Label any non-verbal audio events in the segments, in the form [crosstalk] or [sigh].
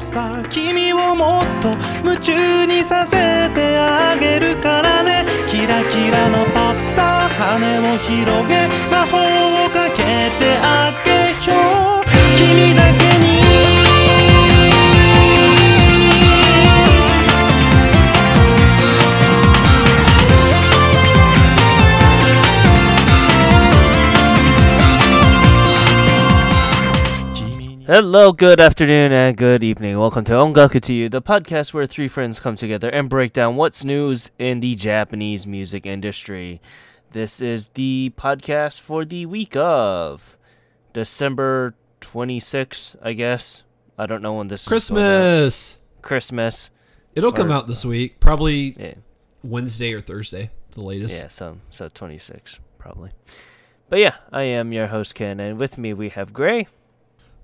プスター君をもっと夢中にさせてあげるからね。キラキラのポップスター羽を広げ魔法をかけてあげよう。Hello, good afternoon, and good evening. Welcome to Ongaku to You, the podcast where three friends come together and break down what's news in the Japanese music industry. This is the podcast for the week of December 26th, I guess. I don't know when this is. Christmas. Christmas. It'll come out this week, probably Yeah, Wednesday or Thursday, the latest. yeah, so so 26 probably. But yeah, I am your host Ken, and with me we have Gray.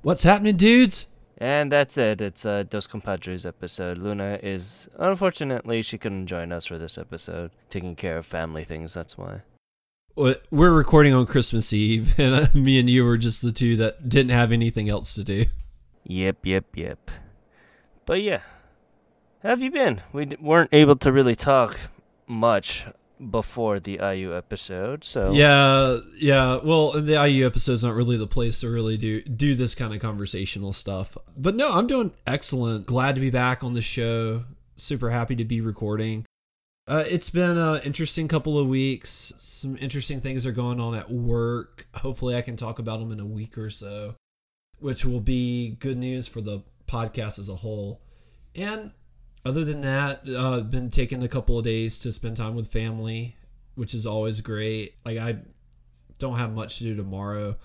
What's happening, dudes? And that's it. It's uh, Dos Compadres episode. Luna is unfortunately she couldn't join us for this episode, taking care of family things. That's why. We're recording on Christmas Eve, [laughs] and uh, me and you were just the two that didn't have anything else to do. Yep, yep, yep. But yeah, how have you been? We d- weren't able to really talk much before the IU episode, so Yeah, yeah. Well, the IU episode's not really the place to really do do this kind of conversational stuff. But no, I'm doing excellent. Glad to be back on the show. Super happy to be recording. Uh, it's been an interesting couple of weeks. Some interesting things are going on at work. Hopefully, I can talk about them in a week or so, which will be good news for the podcast as a whole. And other than that, uh, been taking a couple of days to spend time with family, which is always great. Like I don't have much to do tomorrow.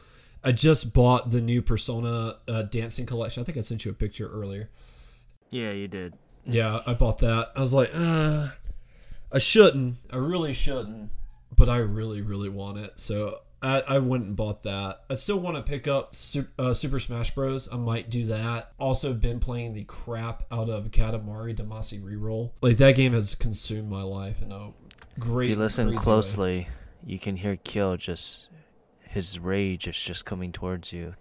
I just bought the new Persona uh, dancing collection. I think I sent you a picture earlier. yeah, you did. Yeah, I bought that. I was like, uh, I shouldn't. I really shouldn't, but I really, really want it. So I, I went and bought that. I still want to pick up Super, uh, Super Smash Bros. I might do that. Also, been playing the crap out of Katamari Damacy Reroll. Like that game has consumed my life in a great. If you listen crazy way. closely, you can hear Kyo just his rage is just coming towards you.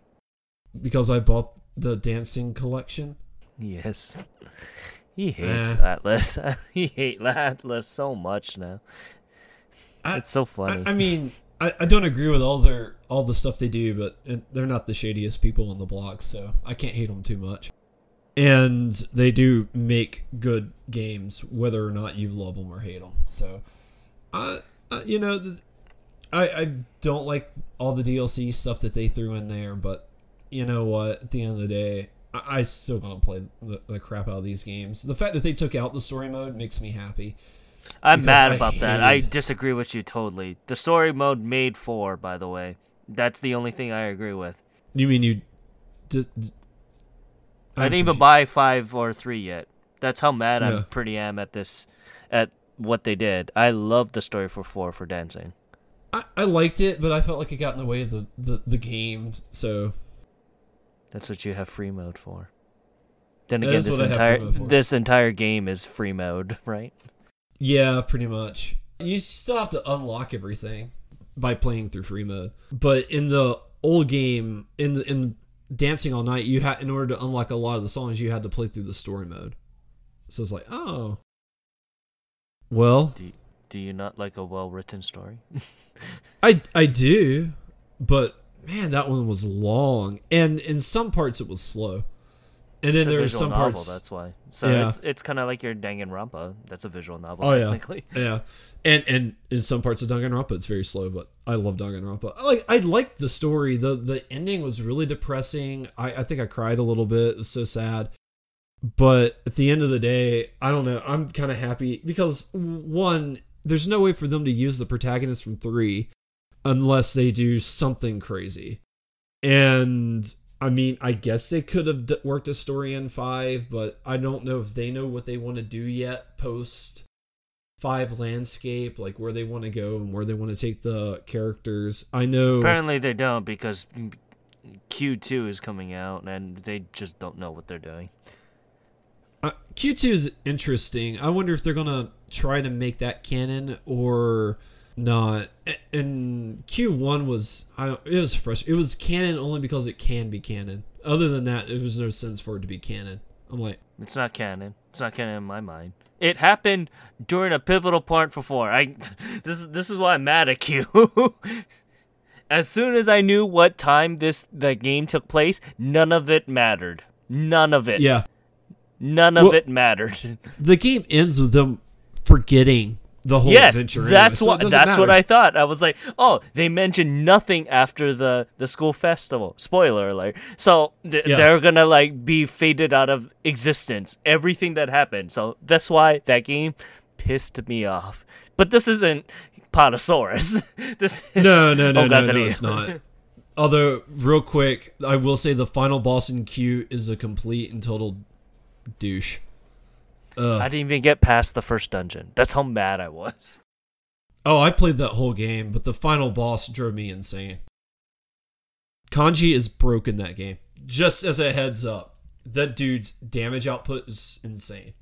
because I bought the dancing collection. Yes. [laughs] He hates Eh. Atlus. [laughs] he hates Atlus so much now. I- it's so funny. I, I mean, I, I don't agree with all their all the stuff they do, but they're not the shadiest people on the block, so I can't hate them too much. And they do make good games, whether or not you love them or hate them. So, I, I you know, I I don't like all the DLC stuff that they threw in there, but you know what? At the end of the day. I I still gonna play the, the crap out of these games. The fact that they took out the story mode makes me happy. I'm mad I about that. I disagree with you totally. The story mode made four, by the way. That's the only thing I agree with. You mean you? D- d- I didn't even confu- buy five or three yet. That's how mad Yeah. I'm pretty am at this, at what they did. I love the story for four for dancing. I, I liked it, but I felt like it got in the way of the, the, the game. So That's what you have free mode for. Then again, this what I have entire for. this entire game is free mode, [laughs] right? Yeah, pretty much. You still have to unlock everything by playing through free mode. But in the old game, in the, in Dancing All Night, you had in order to unlock a lot of the songs, you had to play through the story mode. So it's like, oh, well, Do do you not like a well written story? [laughs] I I do, but man, that one was long, and in some parts it was slow. And then It's a there were visual some novel, parts. That's why. So Yeah. it's it's kind of like your Danganronpa. That's a visual novel, Oh, yeah. technically. [laughs] Yeah, and and in some parts of Danganronpa, it's very slow, but I love Danganronpa. I like I liked the story. the The ending was really depressing. I I think I cried a little bit. It was so sad. But at the end of the day, I don't know. I'm kind of happy because one, there's no way for them to use the protagonist from three unless they do something crazy. And I mean, I guess they could have d- worked a story in five, but I don't know if they know what they want to do yet post five landscape, like where they want to go and where they want to take the characters. I know. Apparently they don't because Q two is coming out and they just don't know what they're doing. Uh, Q2 is interesting. I wonder if they're gonna try to make that canon or not. A- And Q1 was I don't, it was fresh. It was canon only because it can be canon. Other than that, there was no sense for it to be canon. I'm like, It's not canon. It's not canon in my mind. It happened during a pivotal part before. I [laughs] this is this is why I'm mad at Q. [laughs] as soon as I knew what time this the game took place, none of it mattered. None of it. yeah. None of Well- it mattered. [laughs] The game ends with them forgetting the whole yes, adventure. that's so what that's what. I thought. I was like, oh, they mentioned nothing after the the school festival. Spoiler alert. So th- Yeah. they're gonna like be faded out of existence. Everything that happened. So that's why that game pissed me off. But this isn't Potosaurus. [laughs] this is No, no, no, no, no, it's not. [laughs] Although, real quick, I will say the final boss in Q is a complete and total douche. Ugh. I didn't even get past the first dungeon. That's how mad I was. [laughs] Oh, I played that whole game, but the final boss drove me insane. Kanji is broken that game. Just as a heads up, that dude's damage output is insane.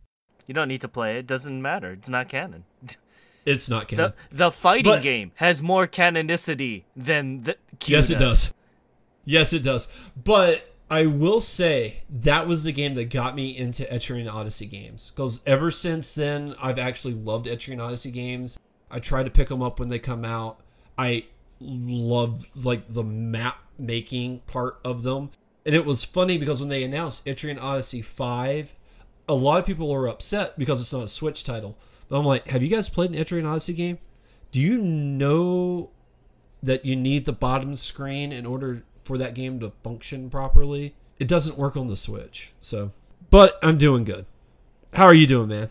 You don't need to play it. Doesn't matter. It's not canon. [laughs] It's not canon. The the fighting But- game has more canonicity than the Q yes, it does. Yes, it does. But I will say that was the game that got me into Etrian Odyssey games. Because ever since then, I've actually loved Etrian Odyssey games. I try to pick them up when they come out. I love like the map making part of them. And it was funny because when they announced Etrian Odyssey 5, a lot of people were upset because it's not a Switch title. But I'm like, have you guys played an Etrian Odyssey game? Do you know that you need the bottom screen in order for that game to function properly. It doesn't work on the Switch. So, but I'm doing good. How are you doing, man?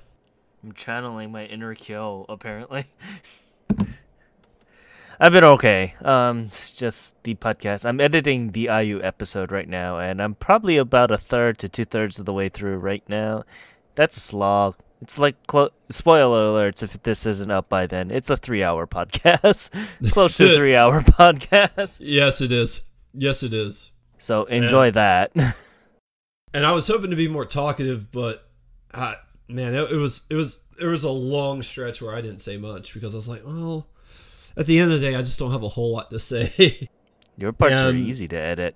I'm channeling my inner Kyo, apparently. [laughs] I've been okay. Um, it's just the podcast. I'm editing the IU episode right now, and I'm probably about a third to two thirds of the way through right now. That's a slog. It's like clo- spoiler alerts if this isn't up by then. It's a three-hour [laughs] podcast, close to a [laughs] three-hour podcast. Yes, it is. Yes, it is. So enjoy that. [laughs] And I was hoping to be more talkative, but uh, man, it, it was it was there was a long stretch where I didn't say much because I was like, well, at the end of the day, I just don't have a whole lot to say. [laughs] Your parts are And- easy to edit.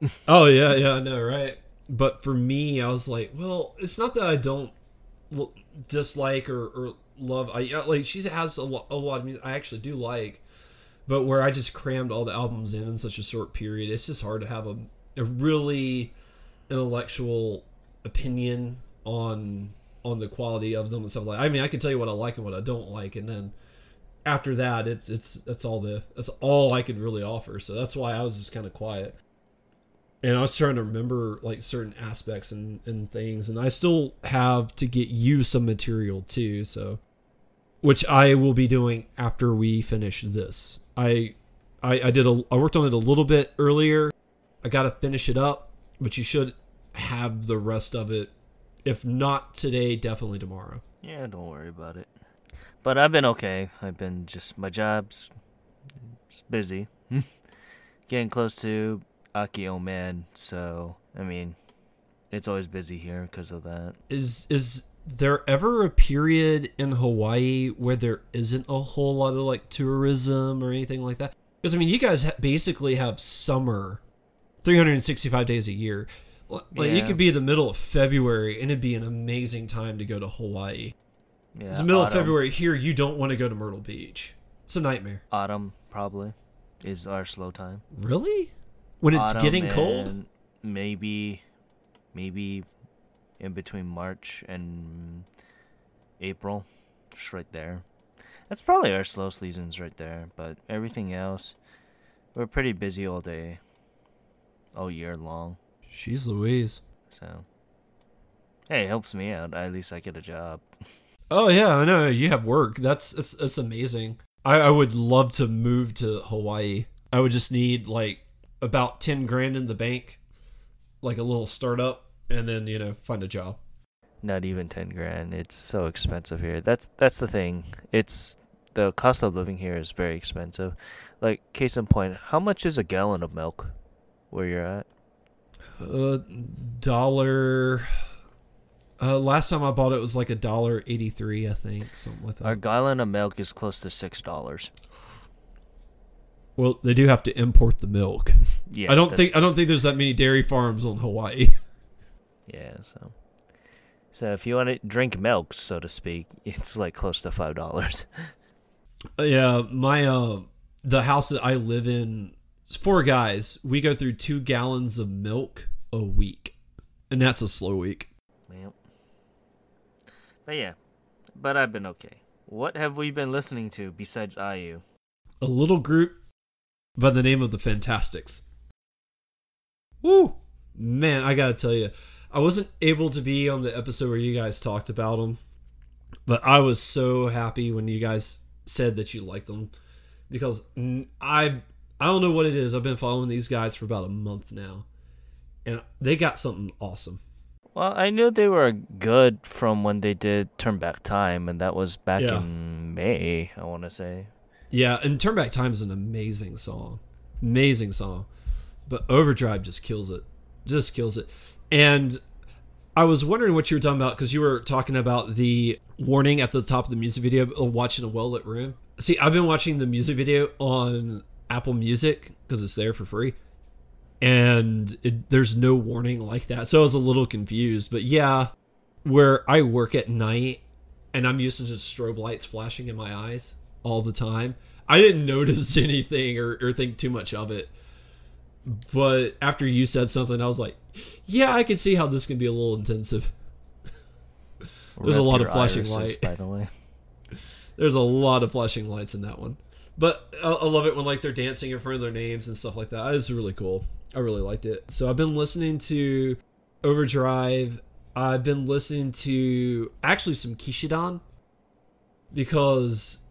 [laughs] Oh yeah, yeah, I know, right? But for me, I was like, well, it's not that I don't l- dislike or, or love. I like she has a, lo- a lot of music I actually do like, but where I just crammed all the albums in in such a short period, it's just hard to have a, a really intellectual opinion on on the quality of them and stuff like. I mean, I can tell you what I like and what I don't like, and then after that, it's it's that's all the that's all I could really offer. So that's why I was just kind of quiet and I was trying to remember like certain aspects and, and things, and I still have to get you some material too. So, which I will be doing after we finish this. I I, I did a I worked on it a little bit earlier. I got to finish it up, but you should have the rest of it. If not today, definitely tomorrow. Yeah, don't worry about it. But I've been okay. I've been just my job's it's busy. [laughs] Getting close to Akio Man, so I mean, it's always busy here because of that. Is is there ever a period in Hawaii where there isn't a whole lot of like tourism or anything like that? Because I mean, you guys ha- basically have summer, 365 days a year. Like you Yeah. could be the middle of February and it'd be an amazing time to go to Hawaii. Yeah, it's the middle of February here. You don't want to go to Myrtle Beach. It's a nightmare. Autumn probably is our slow time. Really? When it's Autumn getting cold? Maybe, maybe in between March and April, just right there. That's probably our slow seasons right there. But everything else, we're pretty busy all day, all year long. She's Louise. So, hey, it helps me out. At least I get a job. [laughs] Oh yeah, I know you have work. That's that's, that's amazing. I, I would love to move to Hawaii. I would just need like about ten grand in the bank, like a little startup, and then you know find a job. Not even ten grand. It's so expensive here. That's that's the thing. It's the cost of living here is very expensive. Like case in point, how much is a gallon of milk where you're at? A dollar. Uh, last time I bought it was like a dollar eighty three, I think, something like that. Our gallon of milk is close to six dollars. well, they do have to import the milk. [laughs] Yeah, I don't think I don't think there's that many dairy farms on Hawaii. [laughs] Yeah, so So if you want to drink milk, so to speak, [laughs] it's like close to five dollars. [laughs] Uh, yeah, my uh, the house that I live in, it's four guys. We go through two gallons of milk a week, and that's a slow week. Yep. But yeah, but I've been okay. What have we been listening to besides IU? A little group by the name of the Fantastics. Woo! Man, I gotta tell you, I wasn't able to be on the episode where you guys talked about them, but I was so happy when you guys said that you liked them because I I don't know what it is. I've been following these guys for about a month now, and they got something awesome. Well, I knew they were good from when they did Turn Back Time, and that was back Yeah. in May. I want to say. Yeah, and Turn Back Time is an amazing song. Amazing song. But Overdrive just kills it. Just kills it. And I was wondering what you were talking about because you were talking about the warning at the top of the music video of watching a well lit room. See, I've been watching the music video on Apple Music because it's there for free. And it, there's no warning like that. So I was a little confused. But yeah, where I work at night and I'm used to just strobe lights flashing in my eyes all the time. I didn't [laughs] notice anything or, or think too much of it. But after you said something, I was like, yeah, I can see how this can be a little intensive. There's a lot of flashing irises, light. by the way. There's a lot of flashing lights in that one. But I, I love it when like they're dancing in front of their names and stuff like that. It's really cool. I really liked it. So I've been listening to Overdrive. I've been listening to actually some Kishidan because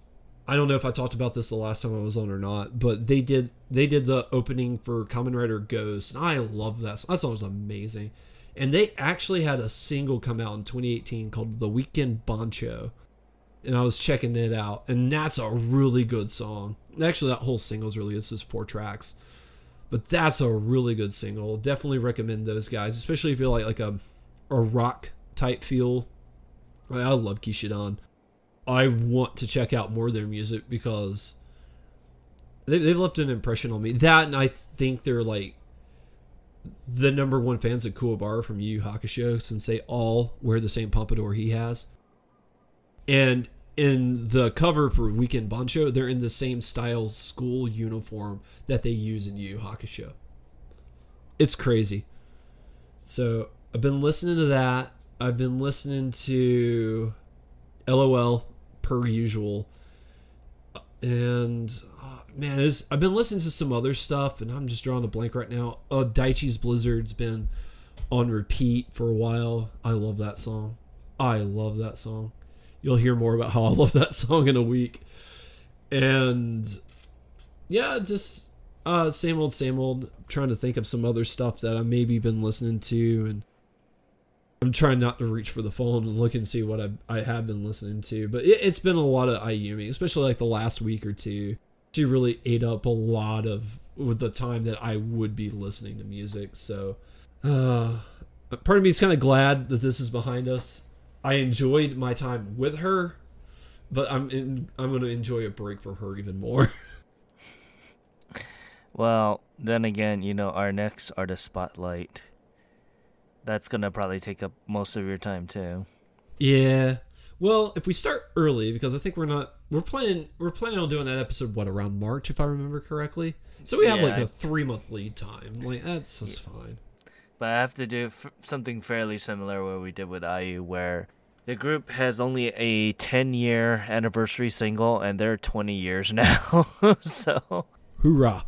I don't know if I talked about this the last time I was on or not, but they did they did the opening for Kamen Rider Ghost, and I love that. song. That song was amazing. And they actually had a single come out in 2018 called "The Weekend Bancho. and I was checking it out, and that's a really good song. Actually, that whole single is really it's just four tracks, but that's a really good single. Definitely recommend those guys, especially if you like like a a rock type feel. I love Kishidan. I want to check out more of their music because they, they've left an impression on me. That and I think they're like the number one fans of Kuwabara from Yu Hakusho since they all wear the same pompadour he has. And in the cover for Weekend Bancho, they're in the same style school uniform that they use in Yu Hakusho. It's crazy. So I've been listening to that. I've been listening to LOL per usual. And oh, man, it's, I've been listening to some other stuff, and I'm just drawing a blank right now. Uh, Daichi's Blizzard's been on repeat for a while. I love that song. I love that song. You'll hear more about how I love that [laughs] song in a week. And yeah, just uh, same old, same old. trying to think of some other stuff that I maybe been listening to, and I'm trying not to reach for the phone and look and see what I I have been listening to. But it, it's been a lot of Ayumi, especially like the last week or two. She really ate up a lot of with the time that I would be listening to music. So, uh, part of me is kind of glad that this is behind us. I enjoyed my time with her, but I'm in, I'm going to enjoy a break for her even more. [laughs] Well, then again, you know, our next artist spotlight. That's gonna probably take up most of your time too. Yeah. Well, if we start early, because I think we're not we're planning we're planning on doing that episode what around March, if I remember correctly. So we have Yeah, like a three month lead time. Like that's just fine. But I have to do f- something fairly similar where we did with IU, where the group has only a 10 year anniversary single, and they're 20 years [laughs] now. so, Hoorah!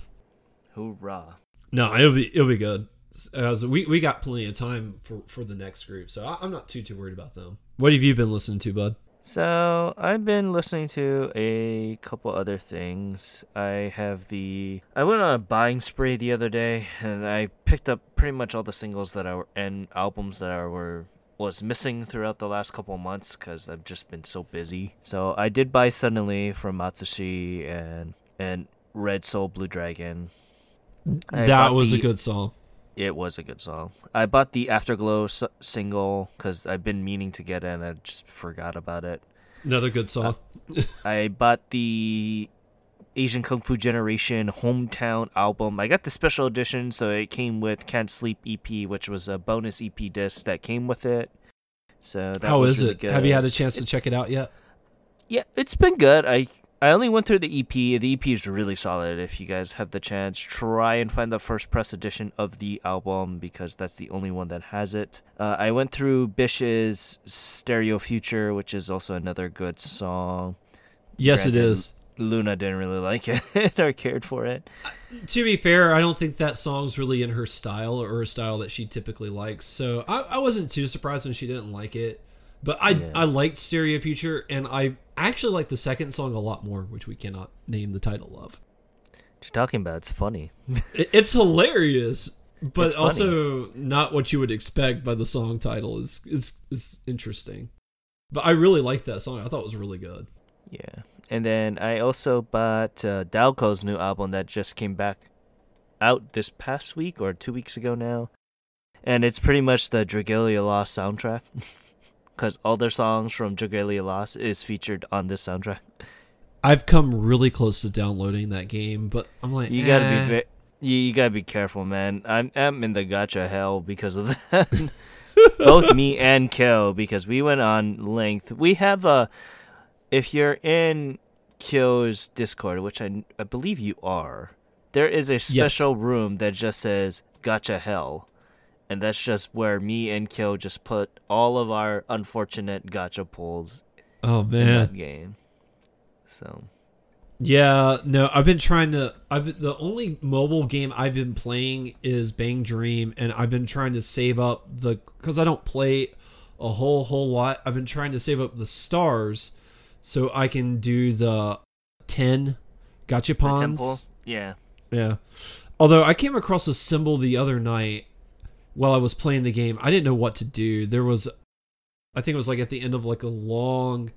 hoorah. No, it'll be it'll be good. Uh, As we we got plenty of time for for the next group, so I, I'm not too too worried about them. What have you been listening to, bud? So I've been listening to a couple other things. I have the I went on a buying spree the other day, and I picked up pretty much all the singles that I were and albums that I were was missing throughout the last couple of months because I've just been so busy. So I did buy suddenly from Matsushi and and Red Soul Blue Dragon. I that bought was a good song. It was a good song. I bought the Afterglow s- single because I've been meaning to get it and I just forgot about it. Another good uh, song. [laughs] I bought the Asian Kung Fu Generation Hometown album. I got the special edition, so it came with Can't Sleep EP, which was a bonus EP disc that came with it. So that How was is really it? Good. Have you had a chance to check it out yet? Yeah, it's been good. I I only went through the EP. The EP is really solid. If you guys have the chance, try and find the first press edition of the album because that's the only one that has it. Uh, I went through Bish's Stereo Future, which is also another good song. Yes, it Granted, is. Luna didn't really like [laughs] it or cared for it. To be fair, I don't think that song's really in her style or a style that she typically likes. So I, I wasn't too surprised when she didn't like it. But I Yeah. I liked Stereo Future, and I actually like the second song a lot more, which we cannot name the title of. What you're talking about? It's funny. [laughs] It's hilarious, but It's also not what you would expect by the song title. is is is interesting. But I really liked that song. I thought it was really good. Yeah. And then I also bought uh, Dalco's new album that just came back out this past week or two weeks ago now. And it's pretty much the Dragalia Lost soundtrack. [laughs] Because all their songs from Dragalia Lost is featured on this soundtrack. I've come really close to downloading that game, but I'm like, You gotta eh. be ve- you, you gotta be careful, man. I'm I'm in the gacha hell because of [laughs] that. Both me and Kill because we went on length. We have a if you're in Kyo's Discord, which I I believe you are, there is a special room that just says gacha hell. And that's just where me and Kyo just put all of our unfortunate gacha pulls Oh in man, that game. So Yeah, no, I've been trying to. I've been, the only mobile game I've been playing is Bang Dream, and I've been trying to save up the because I don't play a whole whole lot. I've been trying to save up the stars so I can do the ten gacha pawns. yeah. Yeah. Although I came across a symbol the other night while I was playing the game. I didn't know what to do. There was I think it was like at the end of like a long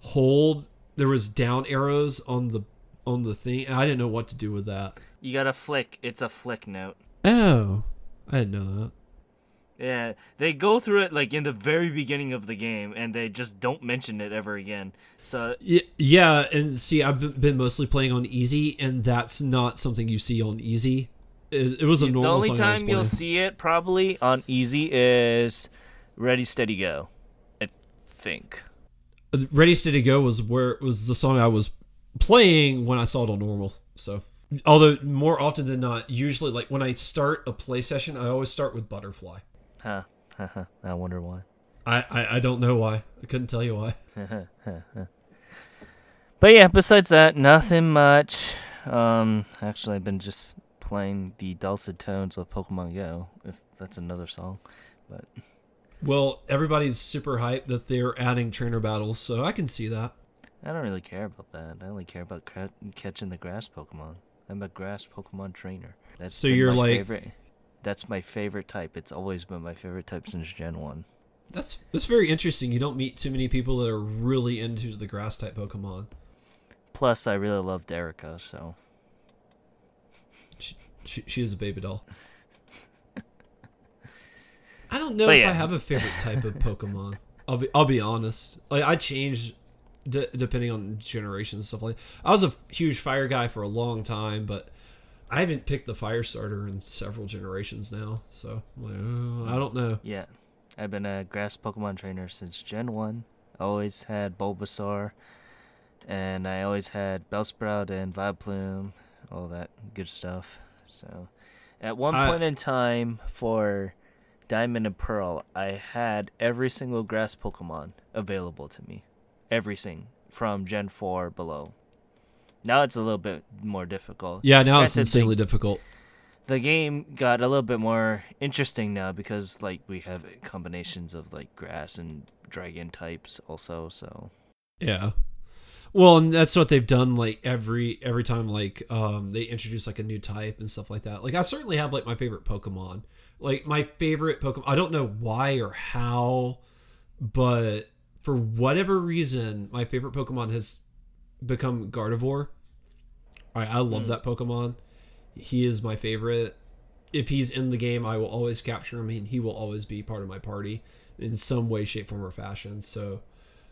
hold, there was down arrows on the on the thing, and I didn't know what to do with that. You got a flick. It's a flick note. Oh. I didn't know that. Yeah, they go through it like in the very beginning of the game, and they just don't mention it ever again. So Y- Yeah, and see, I've been- been mostly playing on easy, and that's not something you see on easy. It, it was a normal. the only song I was time you'll see it probably on easy is Ready Steady Go. I think. Ready Steady Go was where was the song I was playing when I saw it on normal. So, although more often than not, usually like when I start a play session, I always start with Butterfly. Huh. I wonder why. I I, I don't know why. I couldn't tell you why. [laughs] But yeah, besides that, nothing much. Um, actually, I've been just playing the dulcet tones of Pokemon Go. If that's another song, but Well, everybody's super hyped that they're adding trainer battles, so I can see that. I don't really care about that. I only care about cra- catching the grass Pokemon. I'm a grass Pokemon trainer. That's So you're my like- favorite. That's my favorite type. It's always been my favorite type since Gen One. That's that's very interesting. You don't meet too many people that are really into the grass type Pokemon. Plus, I really loved Erika, so She, she, is a baby doll. [laughs] I don't know But if yeah. I have a favorite type of Pokemon. I'll be I'll be honest. Like I changed depending on generations and stuff like. I was a huge fire guy for a long time, but I haven't picked the fire starter in several generations now. So like, oh, I don't know. yeah. I've been a grass Pokemon trainer since Gen One. Always had Bulbasaur, and I always had Bellsprout and Vileplume, all that good stuff. So, at one I- point in time for Diamond and Pearl, I had every single grass Pokemon available to me. Everything from Gen 4 below. Now it's a little bit more difficult. Yeah, now it's insanely difficult. The game got a little bit more interesting now because like we have combinations of like grass and dragon types also, so Yeah. Well, and that's what they've done like every every time like um they introduce like a new type and stuff like that. Like I certainly have like my favorite Pokemon. Like my favorite Pokemon I don't know why or how, but for whatever reason, my favorite Pokemon has become Gardevoir. I I love Hmm. that Pokemon. He is my favorite. If he's in the game, I will always capture him and he will always be part of my party in some way, shape, form, or fashion. So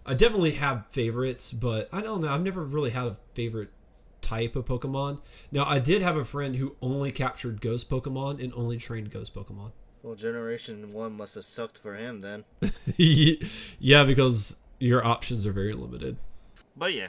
I definitely have favorites, but I don't know. I've never really had a favorite type of Pokemon. Now, I did have a friend who only captured ghost Pokemon and only trained ghost Pokemon. Well, Generation 1 must have sucked for him then. [laughs] yeah, because your options are very limited. But yeah,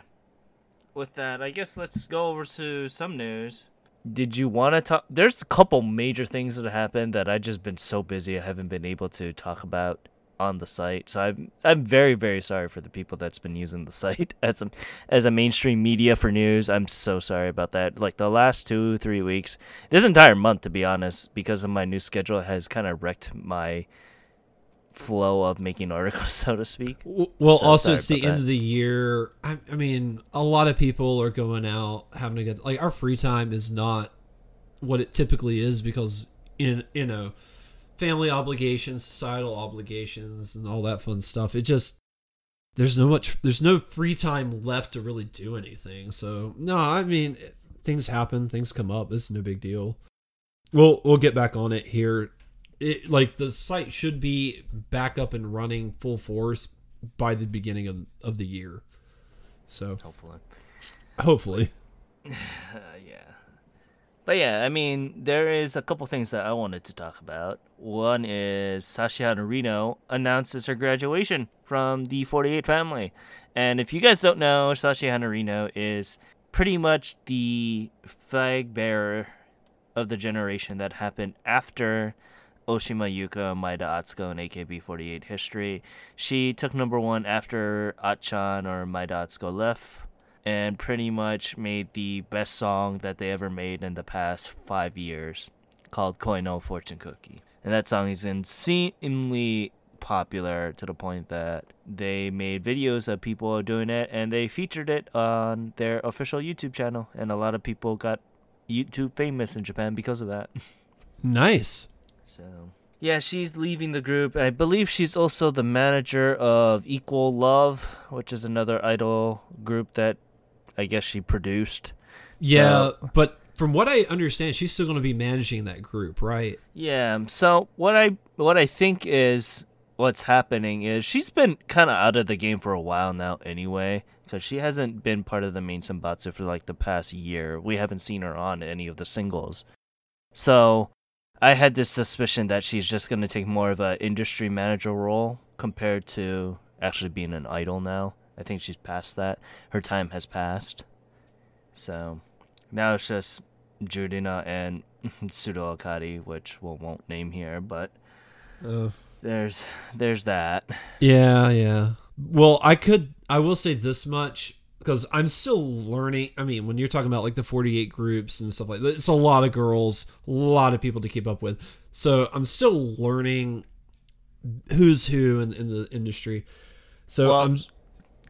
with that, I guess let's go over to some news. Did you want to talk? There's a couple major things that have happened that I've just been so busy I haven't been able to talk about on the site. So I'm I'm very very sorry for the people that's been using the [laughs] site as a as a mainstream media for news. I'm so sorry about that. Like the last two three weeks, this entire month to be honest, because of my new schedule has kind of wrecked my flow of making [laughs] articles, so to speak. Well, So also it's the about end that. of the year. I, I mean, a lot of people are going out having a good. Like our free time is not what it typically is because in you know family obligations, societal obligations, and all that fun stuff. It just there's no much there's no free time left to really do anything. So no, I mean things happen, things come up. It's no big deal. We'll we'll get back on it here. It like the site should be back up and running full force by the beginning of, of the year. So Hopefully. hopefully. Uh, [sighs] yeah. But yeah, I mean, there is a couple things that I wanted to talk about. One is Sasha Reno announces her graduation from the 48 family. And if you guys don't know, Sasha Reno is pretty much the flag bearer of the generation that happened after Oshima Yuko, Maeda Atsuko, and AKB48 history. She took number one after Atchan or Maeda Atsuko left and pretty much made the best song that they ever made in the past five years called "Coin Koino Fortune Cookie. And that song is insanely popular to the point that they made videos of people doing it and they featured it on their official YouTube channel. And a lot of people got YouTube famous in Japan because of that. [laughs] Nice. So yeah, she's leaving the group. I believe she's also the manager of Equal Love, which is another idol group that I guess she produced. Yeah, So- but from what I understand, she's still going to be managing that group, right? Yeah. So what I what I think is what's happening is she's been kind of out of the game for a while now anyway because she hasn't been part of the main Senbatsu for like the past year. We haven't seen her on any of the singles. So I had this suspicion that she's just going to take more of an industry manager role compared to actually being an idol now. I think she's past that. Her time has passed. So now it's just Jurina and [laughs] Suda Akari, which we won't name here, but Uh, there's there's that. Yeah, yeah. Well, I could I will say this much because I'm still learning. I mean, when you're talking about like the 48 groups and stuff like that, it's a lot of girls, a lot of people to keep up with. So I'm still learning who's who in, in the industry. So Well, I'm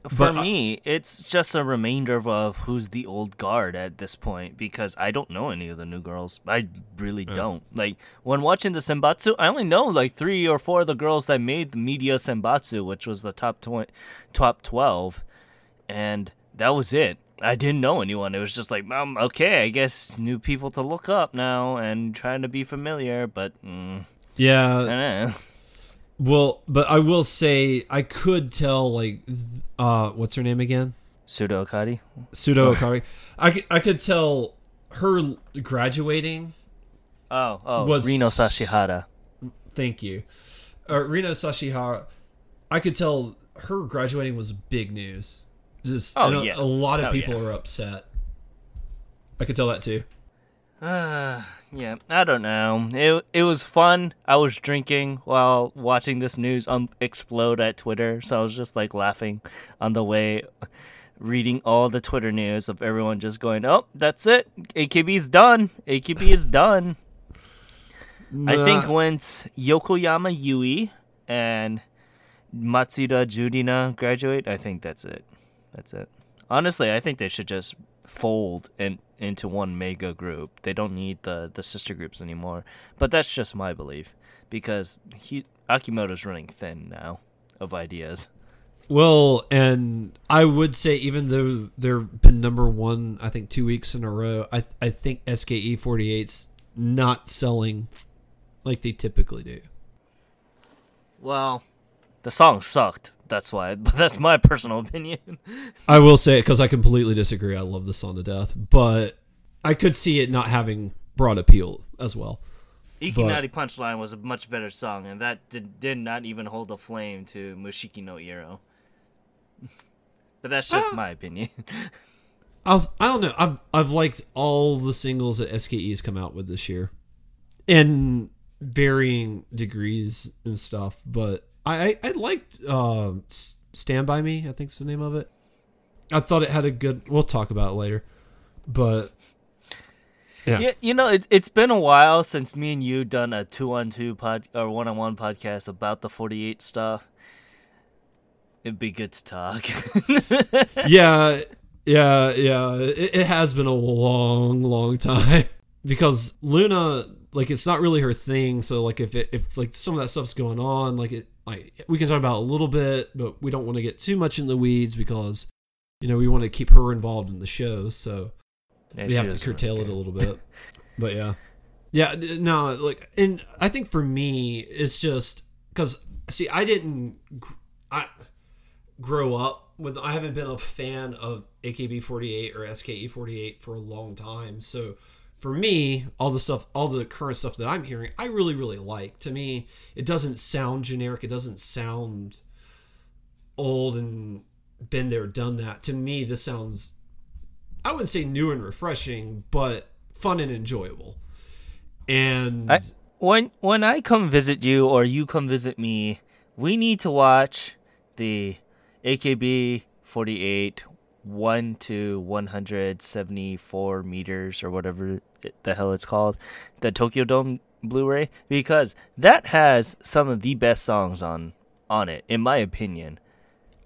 For But me, it's just a remainder of, who's the old guard at this point because I don't know any of the new girls. I really don't. Like when watching the Senbatsu, I only know like three or four of the girls that made the media Senbatsu, which was the top twenty, top twelve, and that was it. I didn't know anyone. It was just like, um, okay, I guess new people to look up now and trying to be familiar, but mm, yeah. Well, but I will say I could tell like uh what's her name again? Suda Akari. Suda Akari. I could, I could tell her graduating Oh, oh, Was- Rino Sashihara. Thank you. Uh, Rino Sashihara, I could tell her graduating was big news. Just, Oh, yeah. a lot of Oh, people yeah. are upset. I could tell that too. Uh, yeah, I don't know. It it was fun. I was drinking while watching this news um explode at Twitter, so I was just like laughing on the way, reading all the Twitter news of everyone just going, "Oh, that's it. AKB's done. AKB is done." I think once Yokoyama Yui and Matsuda Jurina graduate, I think that's it. That's it. Honestly, I think they should just fold in, into one mega group. They don't need the, the sister groups anymore. But that's just my belief because he, Akimoto's running thin now of ideas. well, and I would say even though they've been number one, I think two weeks in a row, I I think SKE 48's not selling like they typically do. Well, the song sucked. That's why. [laughs] But that's my personal opinion. [laughs] I will say it because I completely disagree. I love the song to death, but I could see it not having broad appeal as well. Ikinari Punchline was a much better song, and that did, did not even hold a flame to Muishiki no Iro. [laughs] but that's just Ah. my opinion. I was, I don't know. I've I've liked all the singles that SKE has come out with this year, in varying degrees and stuff. But I I, I liked uh, "Stand by Me." I think's the name of it. I thought it had a good. We'll talk about it later, but Yeah. Yeah, you know, it, it's been a while since me and you done a two-on-two pod or one-on-one podcast about the 48 stuff. It'd be good to talk. [laughs] yeah, yeah, yeah. It, it has been a long, long time [laughs] because Luna, like, it's not really her thing. So, like, if it, if like some of that stuff's going on, like it, like we can talk about a little bit, but we don't want to get too much in the weeds because, you know, we want to keep her involved in the show. So Yeah, we have to curtail it a little bit. [laughs] but yeah, yeah, no, like, and I think for me, it's just because see, I didn't, I grow up with. I haven't been a fan of AKB48 or SKE48 for a long time, so. For me, all the stuff, all the current stuff that I'm hearing, I really, really like. To me, it doesn't sound generic. It doesn't sound old and been there, done that. To me, this sounds I wouldn't say new and refreshing, but fun and enjoyable. And I, when when I come visit you or you come visit me, we need to watch the AKB 48 1 to 174 meters or whatever the hell it's called, the Tokyo Dome Blu-ray because that has some of the best songs on on it in my opinion.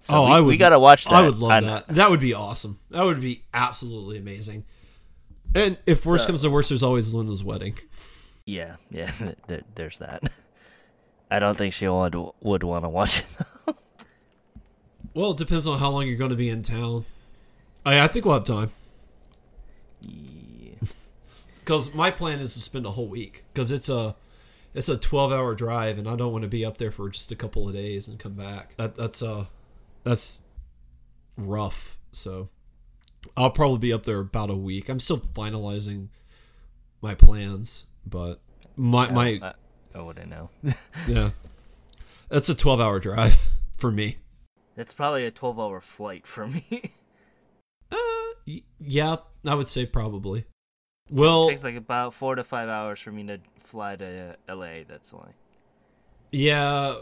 So oh, we, I would we gotta watch that. I would love on- that. That would be awesome. That would be absolutely amazing. And if worst So- comes to worst, there's always Linda's wedding. Yeah, yeah. [laughs] th- th- there's that. [laughs] I don't think she would would want to watch it. [laughs] Well, it depends on how long you're going to be in town. I, I think we'll have time Yeah. Because my plan is to spend a whole week because it's a it's a 12 hour drive and I don't want to be up there for just a couple of days and come back. That that's uh that's rough. So I'll probably be up there about a week. I'm still finalizing my plans, but my my I, I wouldn't know. [laughs] yeah, that's a 12 hour drive [laughs] for me. It's probably a 12 hour flight for me. [laughs] Uh, y- yeah, I would say probably. Well, it takes like about four to five hours for me to fly to LA. That's why. Yeah,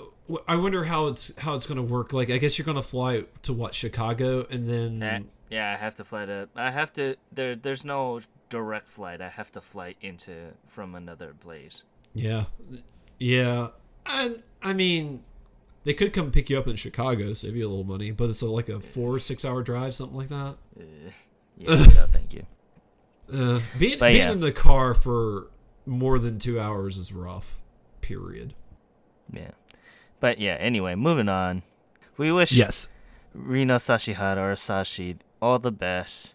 I wonder how it's how it's gonna work. Like, I guess you're gonna fly to what Chicago, and then Eh, yeah, I have to fly to. I have to. There, there's no direct flight. I have to fly into from another place. yeah, yeah, and I mean, they could come pick you up in Chicago, save you a little money, but it's a, like a four six hour drive, something like that. Uh, yeah, no, thank you. Uh, being being yeah. in the car for more than two hours is rough. Period. Yeah, but yeah. Anyway, moving on. We wish Yes. Rino Sashihara or Sashi all the best.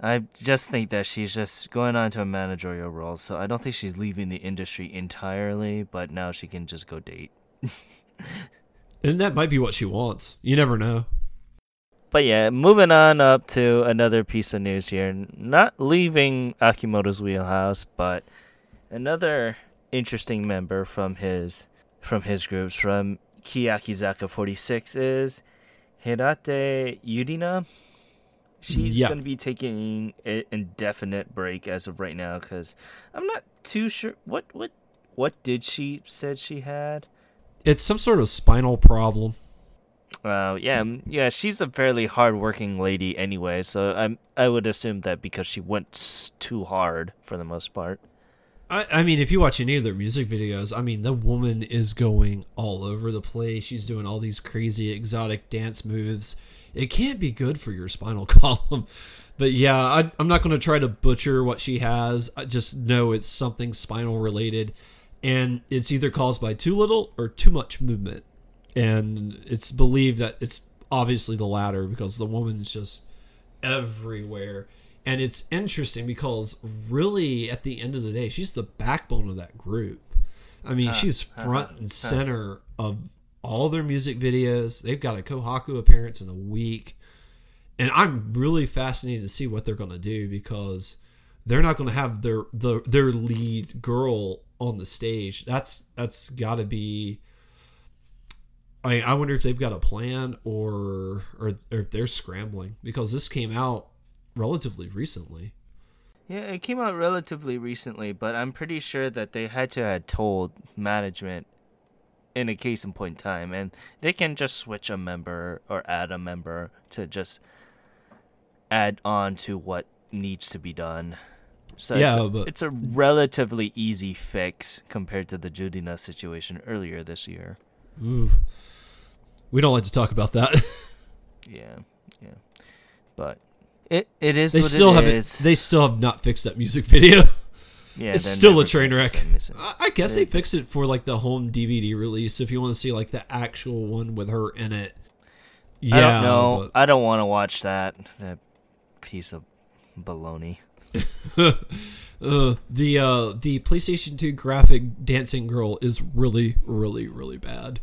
I just think that she's just going on to a managerial role, so I don't think she's leaving the industry entirely, but now she can just go date. [laughs] And that might be what she wants. You never know. But yeah, moving on up to another piece of news here. Not leaving Akimoto's wheelhouse, but another interesting member from his from his groups from Keyakizaka 46 is Hirate Yurina. She's Yeah. going to be taking an indefinite break as of right now cuz I'm not too sure what what what did she said she had? It's some sort of spinal problem. Uh, yeah, yeah, she's a fairly hardworking lady anyway, so I'm I would assume that because she went too hard for the most part. I, I mean, if you watch any of their music videos, I mean, the woman is going all over the place. She's doing all these crazy exotic dance moves. It can't be good for your spinal [laughs] column. But yeah, I, I'm not going to try to butcher what she has. I just know it's something spinal related. And it's either caused by too little or too much movement. And it's believed that it's obviously the latter because the woman's just everywhere. And it's interesting because really at the end of the day, she's the backbone of that group. I mean, she's front and center of all their music videos. They've got a Kohaku appearance in a week. And I'm really fascinated to see what they're going to do because they're not going to have their the, their lead girl on the stage. That's that's got to be. I I wonder if they've got a plan or, or or if they're scrambling because this came out relatively recently. Yeah, it came out relatively recently, but I'm pretty sure that they had to have told management in a case in point time, and they can just switch a member or add a member to just add on to what needs to be done. So Yeah, it's, a, but- it's a relatively easy fix compared to the Jurina situation earlier this year. Ooh. We don't like to talk about that. [laughs] Yeah, yeah, but it it is. they still haven't. They still have not fixed that music [laughs] video. yeah, it's still a train wreck. fix it, miss it. I I guess they They- fixed it for like the home DVD release. If you want to see like the actual one with her in it. Yeah, I don't know. but- I don't want to watch that. That piece of baloney. [laughs] uh, the uh, the PlayStation 2 graphic dancing girl is really, really, really bad.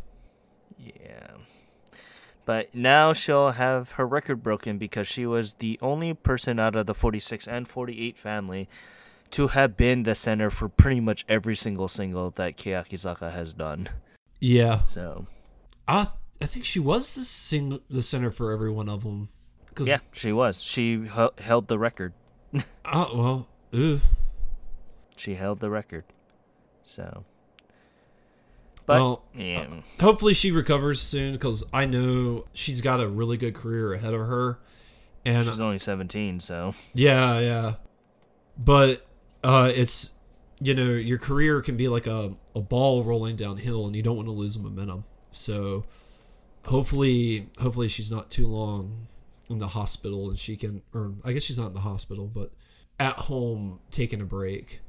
But now she'll have her record broken because she was the only person out of the 46 and 48 family to have been the center for pretty much every single single that Keyakizaka has done. Yeah, So, I th- I think she was the sing the center for every one of them. Cause, yeah, she was. She hel- held the record. Oh [laughs] well. Ew. She held the record. So. But, well, yeah. hopefully she recovers soon because I know she's got a really good career ahead of her. And She's only 17, so. Yeah, yeah. But uh it's you know, your career can be like a, a ball rolling downhill and you don't want to lose momentum. So hopefully hopefully she's not too long in the hospital and she can or I guess she's not in the hospital, but at home taking a break.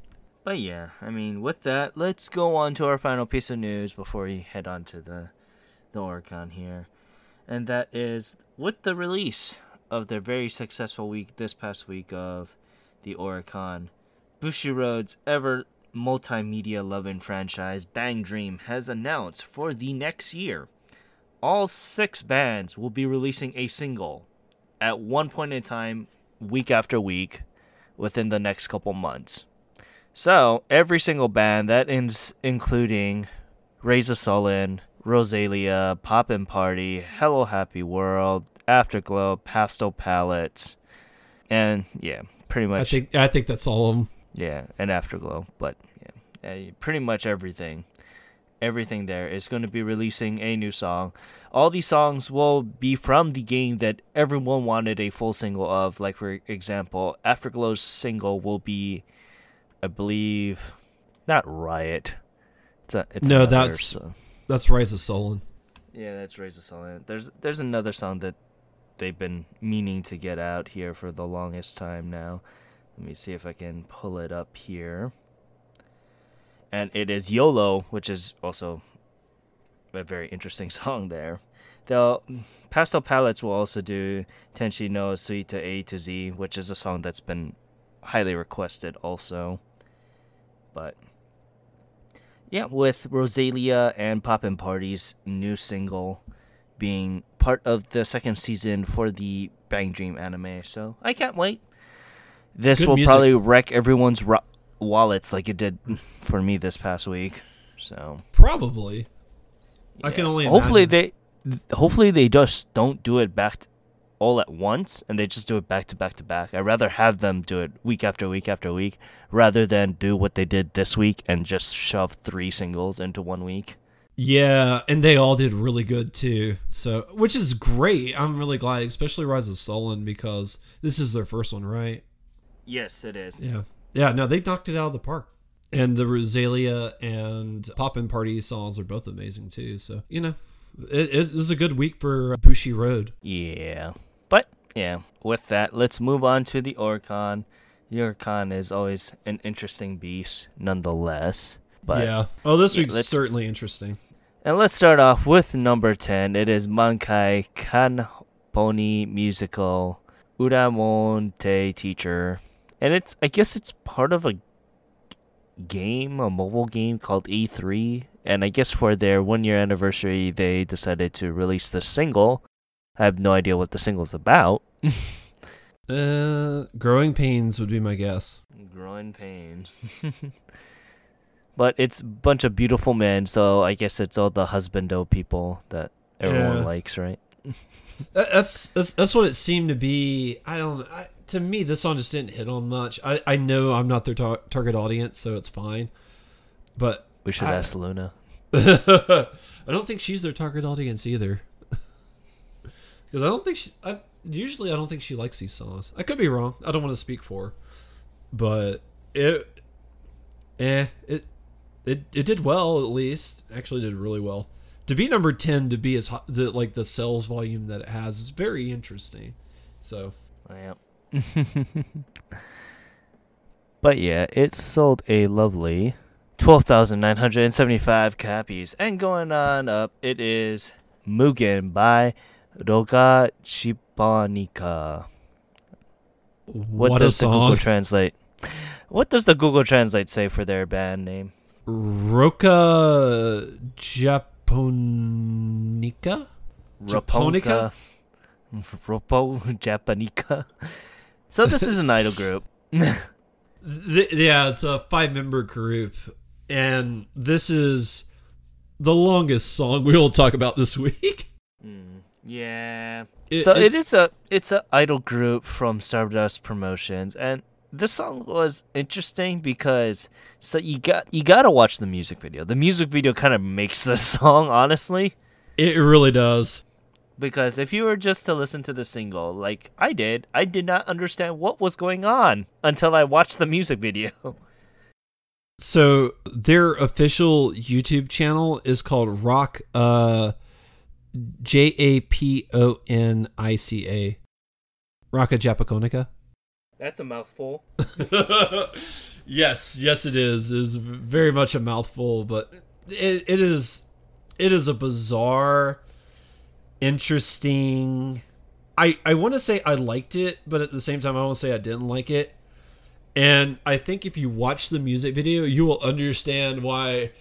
But yeah, I mean, with that, let's go on to our final piece of news before we head on to the the Oricon here, and that is with the release of their very successful week this past week of the Oricon, Bushiroad's ever multimedia loving franchise Bang Dream has announced for the next year, all six bands will be releasing a single at one point in time, week after week, within the next couple months. So every single band that is including Raise a Suilen, Roselia, Poppin' Party, Hello Happy World, Afterglow, Pastel Palette, and yeah, pretty much I think I think that's all of them. yeah, and Afterglow, but yeah, uh, pretty much everything. Everything there is going to be releasing a new song. All these songs will be from the game that everyone wanted a full single of. Like for example, Afterglow's single will be, I believe, not Riot. It's a, it's No, another that's- so- That's Rise of Suilen. yeah, that's Raise the Suilen. There's there's another song that they've been meaning to get out here for the longest time now. Let me see if I can pull it up here. And it is YOLO, which is also a very interesting [laughs] song there. The Pastel Palettes will also do Tenshi no Suite to A to Z, which is a song that's been highly requested also. But yeah, with Roselia and Poppin' Party's new single being part of the second season for the Bang Dream anime, so I can't wait. This Good will music. probably wreck everyone's ro- wallets like it did [laughs] for me this past week. So Probably. I can yeah. only hopefully they hopefully they just don't do it back all at once and they just do it back to back to back. I'd rather have them do it week after week after week rather than do what they did this week and just shove three singles into one week. Yeah, and they all did really good too. So, which is great. I'm really glad, especially Rise of Suilen because this is their first one, right? Yes, it is. Yeah. Yeah, no, they knocked it out of the park. And the Roselia and Poppin' Party songs are both amazing too. So, you know, it, it was a good week for Bushiroad. Yeah. Yeah, with that, let's move on to the Oricon. The Oricon is always an interesting beast nonetheless. But yeah. Oh, this yeah, week's certainly interesting. And let's start off with number 10. It is Mankai Kanponi musical Uramonte Teacher. And it's I guess it's part of a game, a mobile game called A3. And I guess for their one year anniversary they decided to release the single. I have no idea what the single's about. [laughs] Uh, growing pains would be my guess. Growing pains. [laughs] but it's a bunch of beautiful men, so I guess it's all the husbando people that everyone Yeah. likes, right? [laughs] That's that's that's what it seemed to be. I don't. I, to me, this song just didn't hit on much. I I know I'm not their tar- target audience, so it's fine. But We should I- ask Luna. I don't think she's their target audience either. Because I don't think she. I, usually, I don't think she likes these songs. I could be wrong. I don't want to speak for her, but it, eh, it, it, it did well at least. Actually, did really well. To be number ten, to be as hot, the like the sales volume that it has is very interesting. So Yeah. [laughs] but yeah, it sold a lovely 12,975 copies. And going on up, it is Mugen by Roga Chibanika. What, what, does the Google! Translate? What does the Google Translate say for their band name? Roca Japonica. Japonica? [laughs] Ropo Japonica. So this is an idol group. [laughs] Th- yeah, it's a five member group, and this is the longest song we will talk about this [laughs] week. Hmm. Yeah. It- so it- it is a it's a idol group from Stardust Promotions, and this song was interesting because so you got you got to watch the music video. The music video kind of makes the [laughs] song, honestly, It really does. because if you were just to listen to the single, like I did, I did not understand what was going on until I watched the music video. [laughs] So their official YouTube channel is called Rock uh J A P O N I C A. Rocka Japonica. That's a mouthful. [laughs] yes, yes, it is. It is very much a mouthful, but it, it is it is a bizarre, interesting. I I want to say I liked it, but at the same time I want to say I didn't like it. And I think if you watch the music video, you will understand why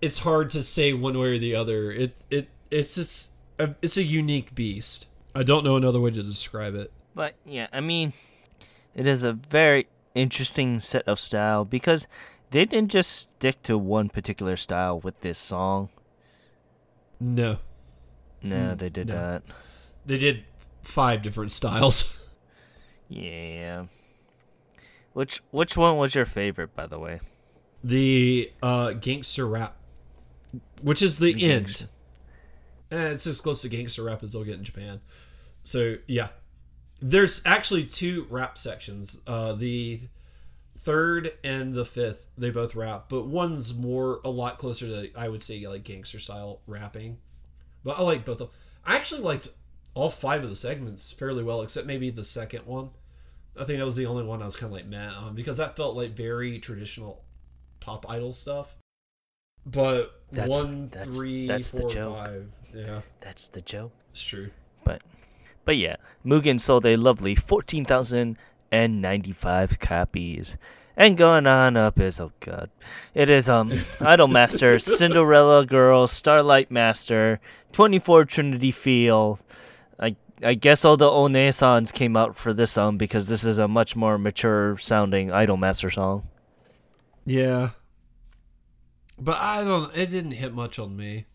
it's hard to say one way or the other. It it it's just a, it's a unique beast. I don't know another way to describe it. But yeah, I mean, it is a very interesting set of style because they didn't just stick to one particular style with this song. No, No, Mm, they did no. not. they did five different styles. [laughs] Yeah. Which which one was your favorite, by the way? the uh gangster rap which is the, The end gangster- eh, it's as close to gangster rap as they'll get in japan. So yeah. There's actually two rap sections. Uh the third and the fifth they both rap but one's more a lot closer to i would say like gangster style rapping. But i like both of i actually liked all five of the segments fairly well except maybe the second one. I think that was the only one i was kind of like meh on because that felt like very traditional pop idol stuff. But That's- one, that's- three, that's four, five. Yeah, That's the joke. it's true. But but yeah, Mugen sold a lovely 14,095 copies. And going on up is oh god. It is um [laughs] Idol Master, Cinderella Girl, Starlight Master, 24 Trinity Field. I I guess all the Onesans came out for this song because this is a much more mature sounding Idol Master song. Yeah, but I don't. It didn't hit much on me.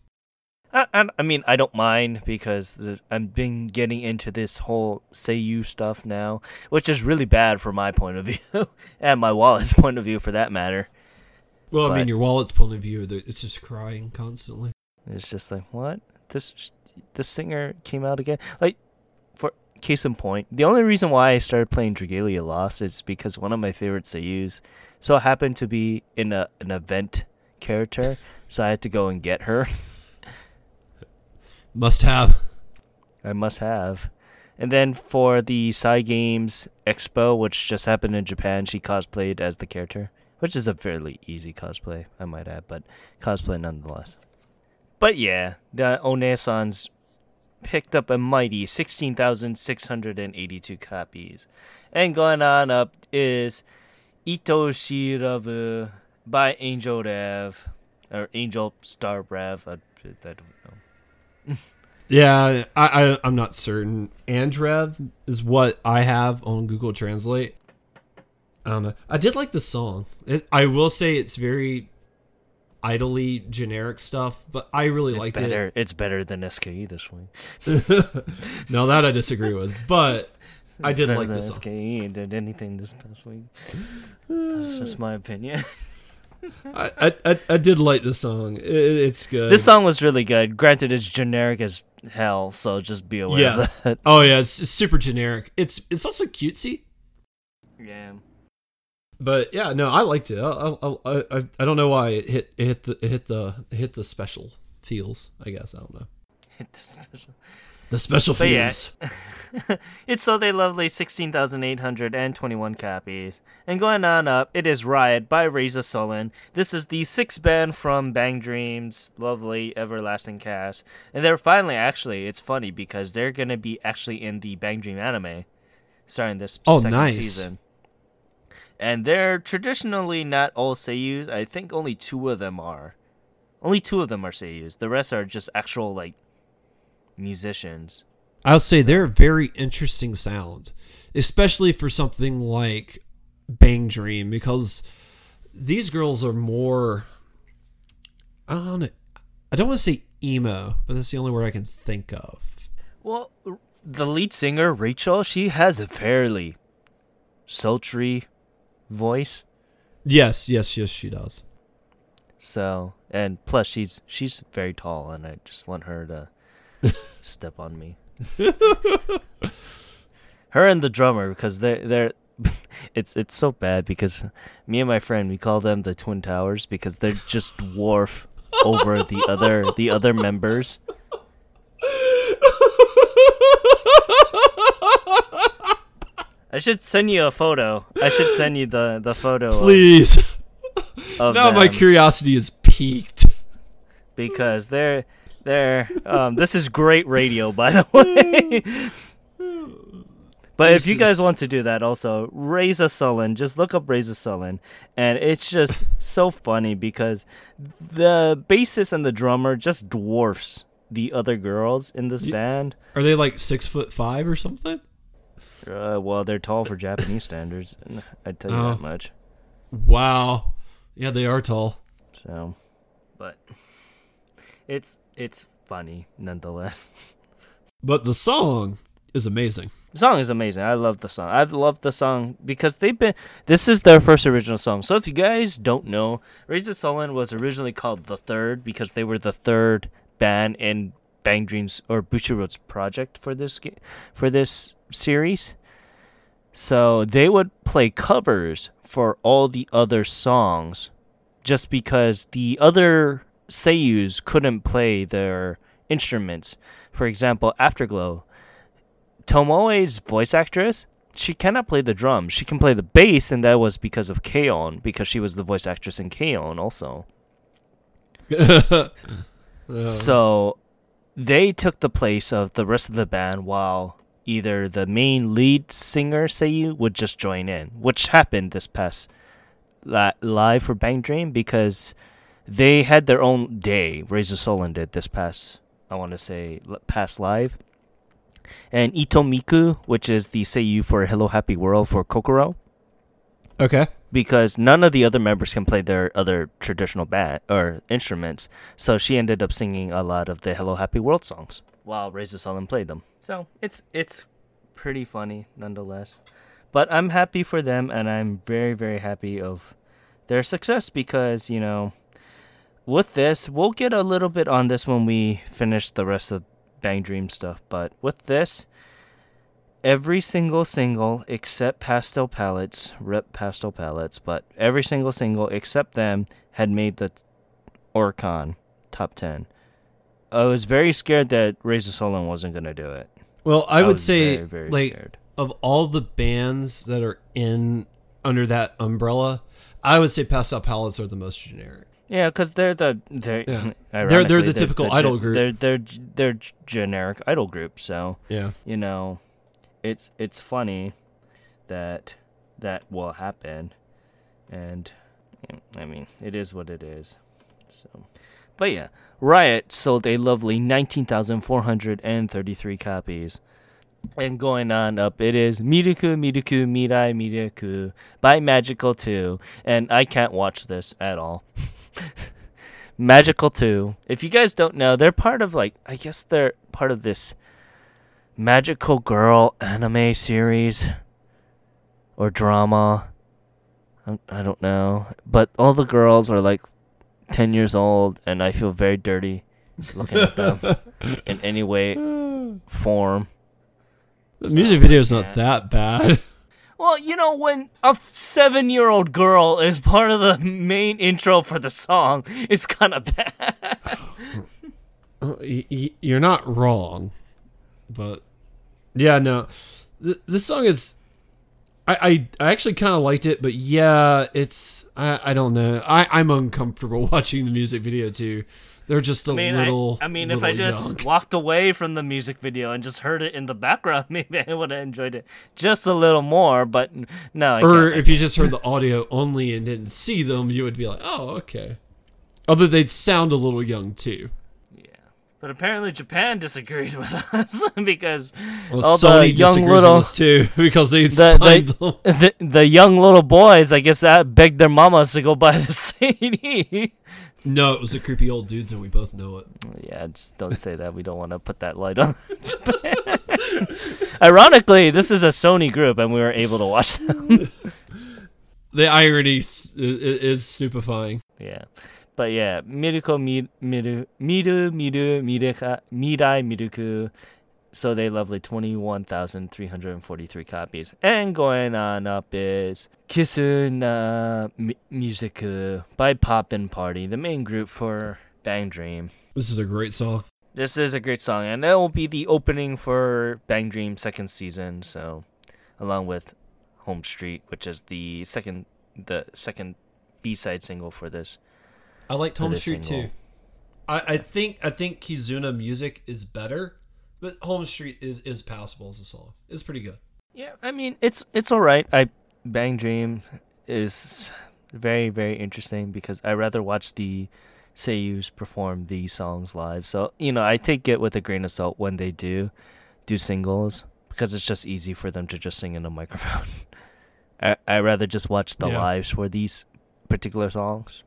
I, I, mean, I don't mind because I've been getting into this whole seiyu stuff now, which is really bad from my point of view [laughs] and my wallet's [laughs] point of view for that matter. Well, I mean, your wallet's point of view, it's just crying constantly. It's just like what this this singer came out again. Like for case in point, the only reason why I started playing Dragalia Lost is because one of my favorite seiyus so happened to be in a an event character, so I had to go and get her. [laughs] Must have. I must have. And then for the Cygames Expo, which just happened in Japan, she cosplayed as the character, which is a fairly easy cosplay, I might add, but cosplay nonetheless. But yeah, the Onesans picked up a mighty 16,682 copies. And going on up is Ito Shirabu by Angel Rev, or Angel Star Rev. I. Yeah, I, I I'm not certain. Andrev is what I have on Google Translate. I don't know. I did like the song. It, I will say it's very idly generic stuff, but I really It's liked better. It's better than SKE this week. [laughs] no, that I disagree with, but [laughs] I did like this song. SKE did anything this past week. That's just my opinion. [laughs] I, I, I, did like the song. It, it's good. this song was really good. Granted, it's generic as hell, so just be aware Yes. of that. Oh yeah, it's, it's super generic. It's it's also cutesy, Yeah. but yeah, no, I liked it. I I, I, I I don't know why it hit it hit the it hit the it hit the special feels. I guess I don't know Hit the special. The special But yeah. feels. [laughs] It's so they lovely 16,821 copies. And going on up, it is Riot by Raise a Suilen. This is the sixth band from Bang Dreams, lovely everlasting cast. And they're finally actually, it's funny because they're going to be actually in the Bang Dream anime starting this Oh, second nice. season. And they're traditionally not all seiyus. I think only two of them are. Only two of them are seiyus. The rest are just actual like musicians. I'll say they're a very interesting sound, especially for something like Bang Dream, because these girls are more. I don't know. I don't want to say emo, but that's the only word I can think of. Well, the lead singer Rachel, she has a fairly sultry voice. Yes, yes, yes, she does. So, and plus she's she's very tall, and I just want her to [laughs] step on me. [laughs] her and the drummer, because they they're. [laughs] It's it's so bad because me and my friend we call them the twin towers because they're just dwarf over the other the other members. I should send you a photo. I should send you the the photo. Please. Of, now my curiosity is peaked. because they're they're um this is great radio by the way. [laughs] But if you guys want to do that also, Raise a Suilen, just look up Raise a Suilen. And it's just so funny because the bassist and the drummer just dwarfs the other girls in this Ye- band. Are they like six foot five or something? Uh, well, they're tall for Japanese standards. I'd tell you Oh. that much. Wow. Yeah, they are tall. So, but it's it's funny nonetheless. But the song is amazing. The song is amazing. I love the song. I've loved the song because they've been. This is their first original song. So if you guys don't know, Raise a Suilen was originally called the Third because they were the third band in Bang Dreams or Bushiroad's project for this for this series. So they would play covers for all the other songs, just because the other seiyus couldn't play their instruments. For example, Afterglow, Tomoe's voice actress, she cannot play the drums. She can play the bass, and that was because of K-On! because she was the voice actress in K-On! also. [laughs] So they took the place of the rest of the band while either the main lead singer Seiyu would just join in, which happened this past li- live for Bang Dream because they had their own day. Raise a Suilen did this past, I want to say, past live. And Ito Miku, which is the Seiyu for Hello Happy World for Kokoro, okay. because none of the other members can play their other traditional bat or instruments. So she ended up singing a lot of the Hello Happy World songs while Raise a Suilen played them. So it's it's pretty funny nonetheless. But I'm happy for them and I'm very very happy of their success because, you know, with this, we'll get a little bit on this when we finish the rest of Bang Dream stuff, but with this every single single except Pastel Palettes, rip Pastel Palettes, but every single single except them had made the Oricon top 10. I was very scared that Raise a Suilen wasn't going to do it. Well, I, would say very, very like scared. of all the bands that are in under that umbrella, I would say Pastel Palettes are the most generic. Yeah, because they're the they're Yeah. [laughs] ironically, they're the typical idol group. They're they're they're generic idol group. So Yeah. you know, it's it's funny that that will happen, and I mean it is what it is. So, but yeah, Riot sold a lovely nineteen thousand four hundred and thirty-three copies. And going on up, it is Miruku Miruku Mirai Miruku by Magical 2. And I can't watch this at all. [laughs] [laughs] Magical 2. If you guys don't know, they're part of like I guess they're part of this Magical Girl anime series or drama. I, I don't know, but all the girls are like 10 years old and I feel very dirty looking at them [laughs] in any way form. The music video is not that bad. [laughs] Well, you know, when a seven year old girl is part of the main intro for the song, it's kind of bad. [laughs] Oh, y- You're not wrong, but yeah, no, Th- this song is. I I, I actually kind of liked it, but yeah, it's I I don't know. I I'm uncomfortable [laughs] watching the music video too. They're just a I mean, little. I, I mean, if I little just young. walked away from the music video and just heard it in the background, [laughs] maybe I would have enjoyed it just a little more. But no, I or if you just heard the audio only and didn't see them, you would be like, oh okay. Although they'd sound a little young too. But apparently Japan [laughs] disagreed with us [laughs] because Well, all Sony the young little with us too [laughs] because they the, signed the, them. the the young little boys, I guess, that begged their mamas to go buy the CD. No, it was the creepy old dudes, and we both know it. Yeah, just don't say that. We don't want to put that light on Ironically, this is a Sony group, and we were able to watch them. The irony is stupefying. yeah, but yeah, Miruko Mi- Miru Miru Miru Mireka Mirai Miruku. So they lovely twenty-one thousand three hundred and forty-three copies, and going on up is Kizuna Mi- Musiku by Poppin' Party, the main group for Bang Dream. This is a great song. This is a great song, and that will be the opening for Bang Dream second season. So, along with Home Street, which is the second the second B side single for this. I liked Home Street single. too. I, I think I think Kizuna music is better, but Home Street is is passable as a song. It's pretty good. Yeah, I mean it's it's all right. I Bang Dream is very very interesting because I rather watch the seiyus perform these songs live. So you know I take it with a grain of salt when they do do singles because it's just easy for them to just sing in a [laughs] microphone. I I rather just watch the Yeah. lives for these particular songs.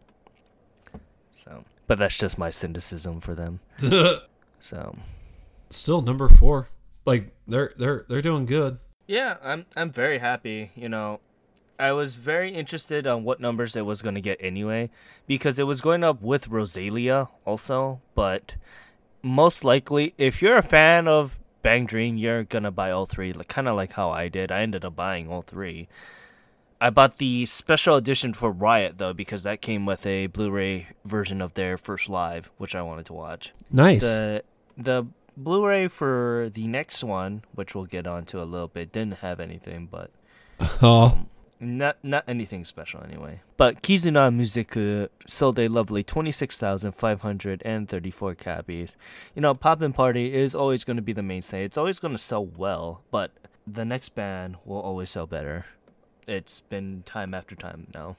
So, but that's just my cynicism for them. [laughs] So. Still number four. Like they're they're they're doing good. Yeah, I'm I'm very happy. You know, I was very interested on what numbers it was going to get anyway because it was going up with Roselia also, but most likely if you're a fan of Bang Dream, you're going to buy all three, like kind of like how I did. I ended up buying all three. I bought the special edition for Riot though because that came with a Blu-ray version of their first live, which I wanted to watch Nice. the the Blu-ray for the next one, which we'll get onto a little bit, didn't have anything, but [laughs] oh, not not anything special anyway. But Kizuna Musiku sold a lovely twenty six thousand five hundred and thirty four copies. You know, Poppin' Party is always going to be the mainstay. It's always going to sell well, but the next band will always sell better. It's been time after time now.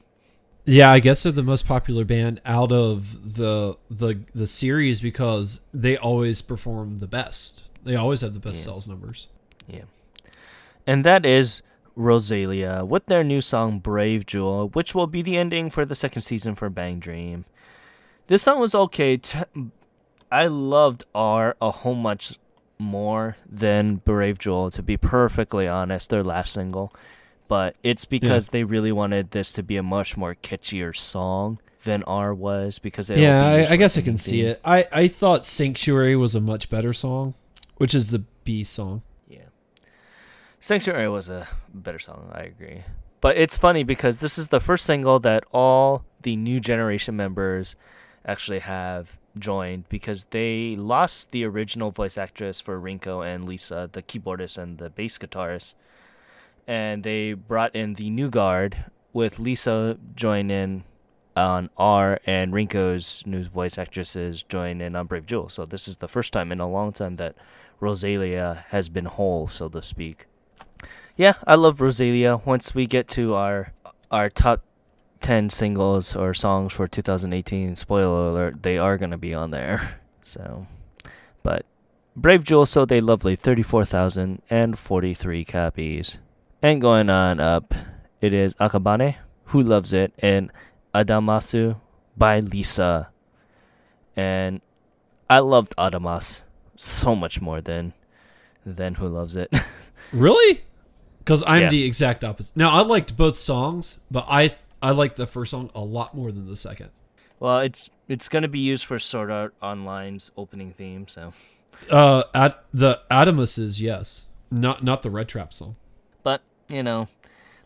yeah. I guess they're the most popular band out of the the the series because they always perform the best. They always have the best Yeah. sales numbers. Yeah. And that is Roselia with their new song Brave Jewel, which will be the ending for the second season for Bang Dream. This song was okay. T- I loved R a whole much more than Brave Jewel, to be perfectly honest, their last single. But it's because they really wanted this to be a much more catchier song than R was because yeah, I, I guess I can see it. I I thought Sanctuary was a much better song, which is the B song. Yeah. Sanctuary was a better song, I agree. But it's funny because this is the first single that all the new generation members actually have joined because they lost the original voice actress for Rinko and Lisa, the keyboardist and the bass guitarist. And they brought in the new guard with Lisa join in on R and Rinko's new voice actresses join in on Brave Jewel. So this is the first time in a long time that Roselia has been whole, so to speak. Yeah, I love Roselia. Once we get to our our top ten singles or songs for 2018, spoiler alert, they are gonna be on there. [laughs] So, but Brave Jewel sold a lovely 34,043 copies. And going on up, it is Akabane, Who Loves It, and Adamasu by Lisa. and I loved Adamas so much more than than Who Loves It. [laughs] Really? Because I'm Yeah. the exact opposite. Now I liked both songs, but I I liked the first song a lot more than the second. well, it's it's gonna be used for Sword Art Online's opening theme, so. Uh, at the Adamuses, yes, not not the Red Trap song. You know,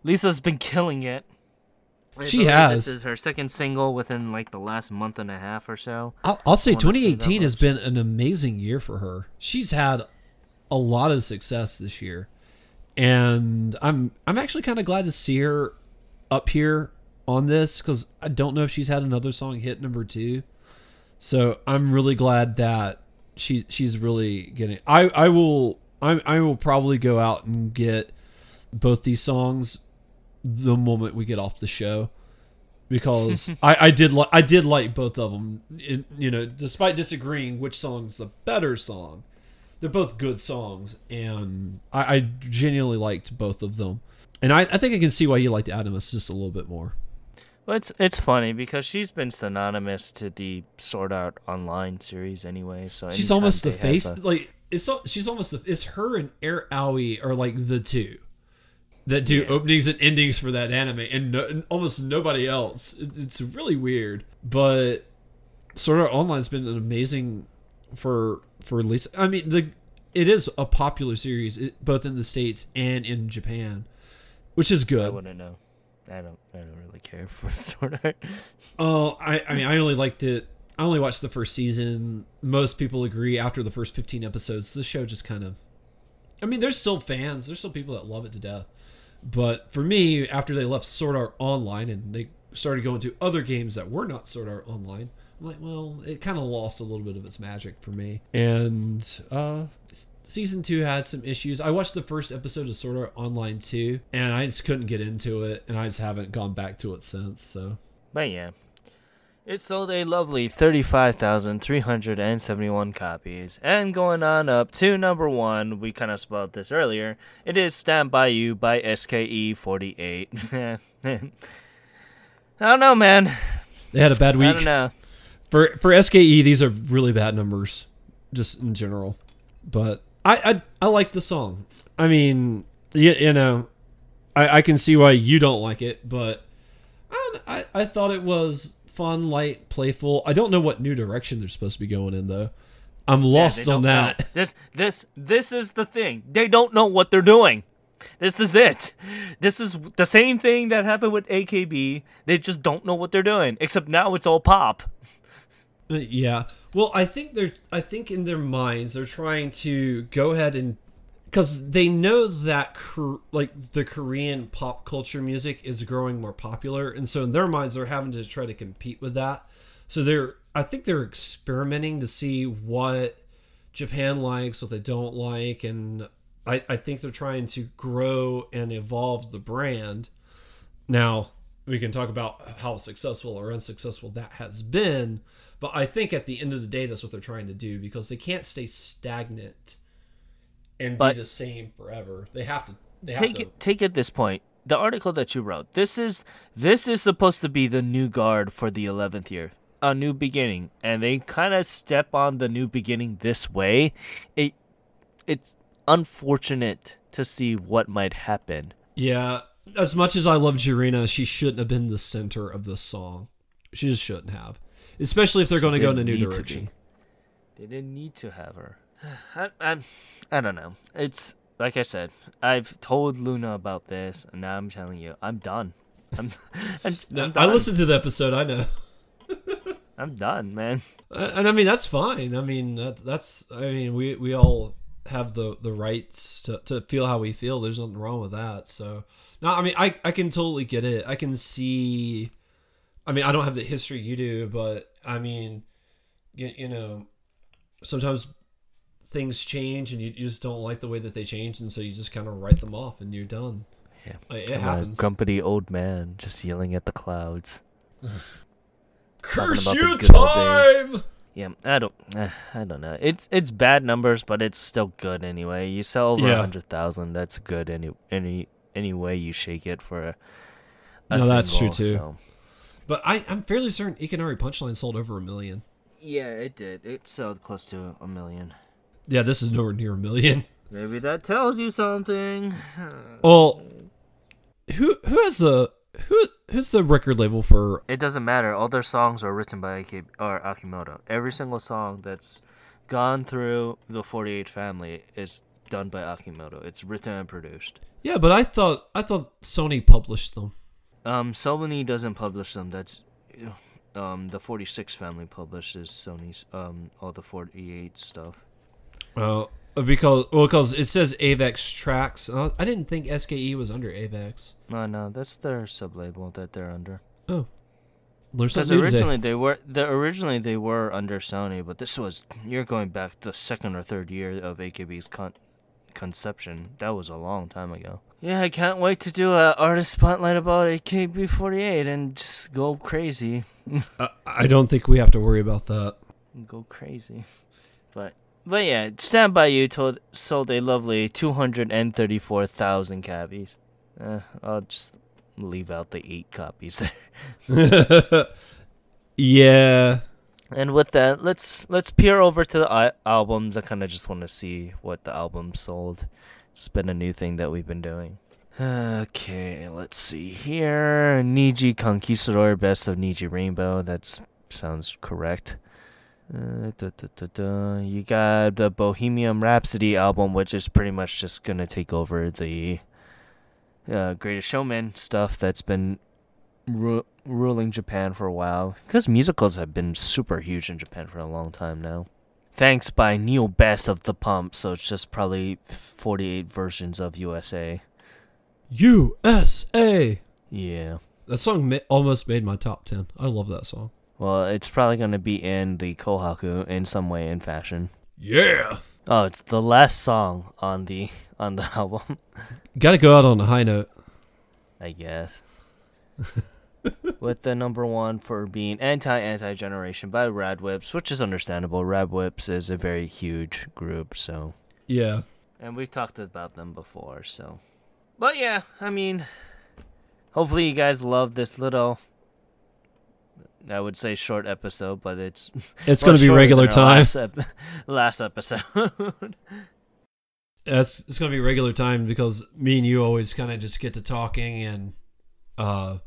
Lisa's been killing it. I She has. This is her second single within like the last month and a half or so. I'll, I'll say I wanna say 2018 has been an amazing year for her. She's had a lot of success this year, and I'm I'm actually kind of glad to see her up here on this because I don't know if she's had another song hit number two. So I'm really glad that she she's really getting. I I will I I will probably go out and get both these songs the moment we get off the show because [laughs] I, I did like I did like both of them. It, you know, despite disagreeing which song's the better song, they're both good songs, and I, I genuinely liked both of them. And I, I think I can see why you liked Adamas just a little bit more. Well, it's it's funny because she's been synonymous to the Sword Art Online series anyway. So She's almost the face. a- like it's she's almost the, it's her and Eir Aoi are like the two that do Yeah. openings and endings for that anime, and, no, and almost nobody else. It- It's really weird, but Sword Art Online's been an amazing for for Lisa. I mean, the it is a popular series it, both in the states and in Japan, which is good. I wouldn't know. I don't. I don't really care for [laughs] Sword Art. Oh, I, I mean, I only liked it. I only watched the first season. Most people agree after the first 15 episodes, the show just kind of. I mean, there's still fans. There's still people that love it to death. But for me, after they left Sword Art Online and they started going to other games that were not Sword Art Online, I'm like, well, it kind of lost a little bit of its magic for me. And uh, season two had some issues. I watched the first episode of Sword Art Online 2, and I just couldn't get into it, and I just haven't gone back to it since. So. But yeah, it sold a lovely thirty-five thousand three hundred and seventy-one copies, and going on up to number one. We kind of spelled this earlier. It is "Stand by You" by SKE forty eight. [laughs] I don't know, man. They had a bad week. I don't know. For for SKE, these are really bad numbers, just in general. But I I, I like the song. I mean, you, you know, I, I can see why you don't like it, but I, I I thought it was fun, light, playful. I don't know what new direction they're supposed to be going in though. I'm lost they on don't know. that. [laughs] This this this is the thing. They don't know what they're doing. This is it. This is the same thing that happened with AKB. They just don't know what they're doing. Except now it's all pop. Uh, Yeah. Well, I think they're. I think in their minds they're trying to go ahead and because they know that like the Korean pop culture music is growing more popular, and so in their minds they're having to try to compete with that. So they're. I think they're experimenting to see what Japan likes, what they don't like, and I, I think they're trying to grow and evolve the brand. Now, we can talk about how successful or unsuccessful that has been, but I think at the end of the day, that's what they're trying to do because they can't stay stagnant and But- be the same forever. They have to. They take have to. it take it this point. The article that you wrote. This is this is supposed to be the new guard for the 11th year. A new beginning. And they kind of step on the new beginning this way. It it's unfortunate to see what might happen. Yeah, as much as I love Jurina, she shouldn't have been the center of this song. She just shouldn't have, especially if they're going to go in a new direction. They didn't need to have her. [sighs] I, I, I don't know. It's like I said. I've told Luna about this, and now I'm telling you, I'm done. [laughs] I'm, I'm, No, I'm I listened to the episode. I know. [laughs] I'm done, man. And I mean that's fine. I mean that, that's I mean we we all have the the rights to, to feel how we feel. There's nothing wrong with that. So no, I mean I I can totally get it. I can see. I mean I don't have the history you do, but I mean, you, you know, sometimes things change and you, you just don't like the way that they change, and so you just kind of write them off and you're done. Yeah. It I'm happens. grumpy old man just yelling at the clouds. [laughs] Curse you, good old days. time. Yeah, I don't, eh, I don't know. It's it's bad numbers, but it's still good anyway. You sell over a Yeah. hundred thousand, that's good any any any way you shake it for a. a No, that's true, too. so. But I I'm fairly certain Ikinari Punchline sold over a million. Yeah, it did. It sold close to a million. Yeah, this is nowhere near a million. Maybe that tells you something. Well, who who has the who who's the record label for? It doesn't matter. All their songs are written by AK, or Akimoto. Every single song that's gone through the 48 family is done by Akimoto. It's written and produced. Yeah, but I thought I thought Sony published them. Um, Sony doesn't publish them. That's um the 46 family publishes Sony's um all the 48 stuff. Well, because well, because it says Avex Trax. Uh, I didn't think SKE was under Avex. No, no, that's their sublabel that they're under. Oh, Because originally today. they were the originally they were under Sony, but this was you're going back the second or third year of AKB's con- conception. That was a long time ago. Yeah, I can't wait to do a artist spotlight about AKB48 and just go crazy, [laughs] I, I don't think we have to worry about that. go crazy. But but yeah, Stand by You told sold a lovely two hundred and thirty four thousand copies. Uh, I'll just leave out the eight copies there. [laughs] yeah, And with that, let's let's peer over to the I- albums. I kind of just want to see what the album sold. It's been a new thing that we've been doing. Okay, let's see here. Niji Conquistador, Best of Niji Rainbow. That sounds correct. Uh, da, da, da. You got the Bohemian Rhapsody album, which is pretty much just gonna take over the uh, Greatest Showman stuff that's been ru- ruling Japan for a while because musicals have been super huge in Japan for a long time now. Thanks by Neo Best of DA PUMP, so it's just probably 48 versions of USA. USA. Yeah. That song ma- almost made my top ten. I love that song. Well, it's probably going to be in the Kohaku in some way in fashion. Yeah. Oh, it's the last song on the on the [laughs] album, Got to go out on a high note. I guess. [laughs] With the number one for being anti anti generation by RADWIMPS, which is understandable. RADWIMPS is a very huge group, so Yeah. and we've talked about them before so but yeah i mean hopefully you guys love this little i would say short episode but it's [laughs] It's [laughs] going to be regular time. last, ep- [laughs] last episode That's it's going to be regular time because me and you always kind of just get to talking and uh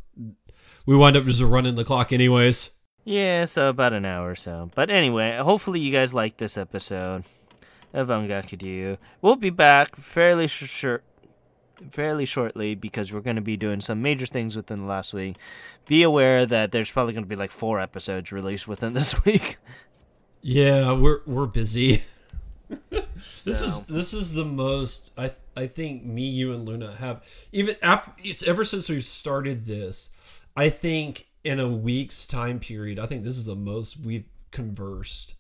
we wind up just running the clock anyways. yeah so about an hour or so but anyway hopefully you guys like this episode of Ongaku we'll be back fairly sh- sure fairly shortly because we're going to be doing some major things within the last week. Be aware that there's probably going to be like four episodes released within [laughs] this week. Yeah, we're we're busy. [laughs] this is this is the most I I think me you and Luna have even after it's ever since we've started this. I think in a week's time period, I think this is the most we've conversed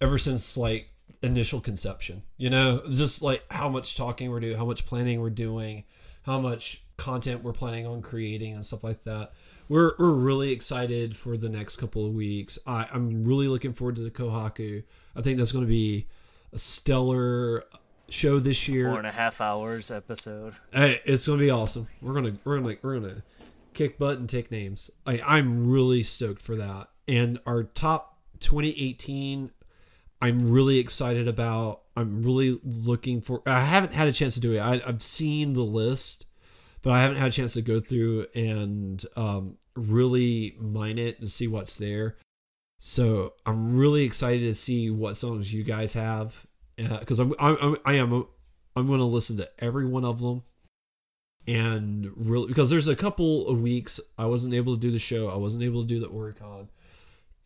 ever since like initial conception. You know, just like how much talking we're doing, how much planning we're doing, how much content we're planning on creating and stuff like that. We're we're really excited for the next couple of weeks. I, I'm really looking forward to the Kohaku. I think that's going to be a stellar show this year. Four and a half hours episode. Hey, it's gonna be awesome. We're gonna we're gonna we're gonna kick butt and take names. I, I'm really stoked for that. And our top 2018, I'm really excited about. I'm really looking for. I haven't had a chance to do it. I, I've seen the list, but I haven't had a chance to go through and um, really mine it and see what's there. So I'm really excited to see what songs you guys have because I'm, I'm, I'm I am I'm going to listen to every one of them and really because there's a couple of weeks I wasn't able to do the show I wasn't able to do the Oricon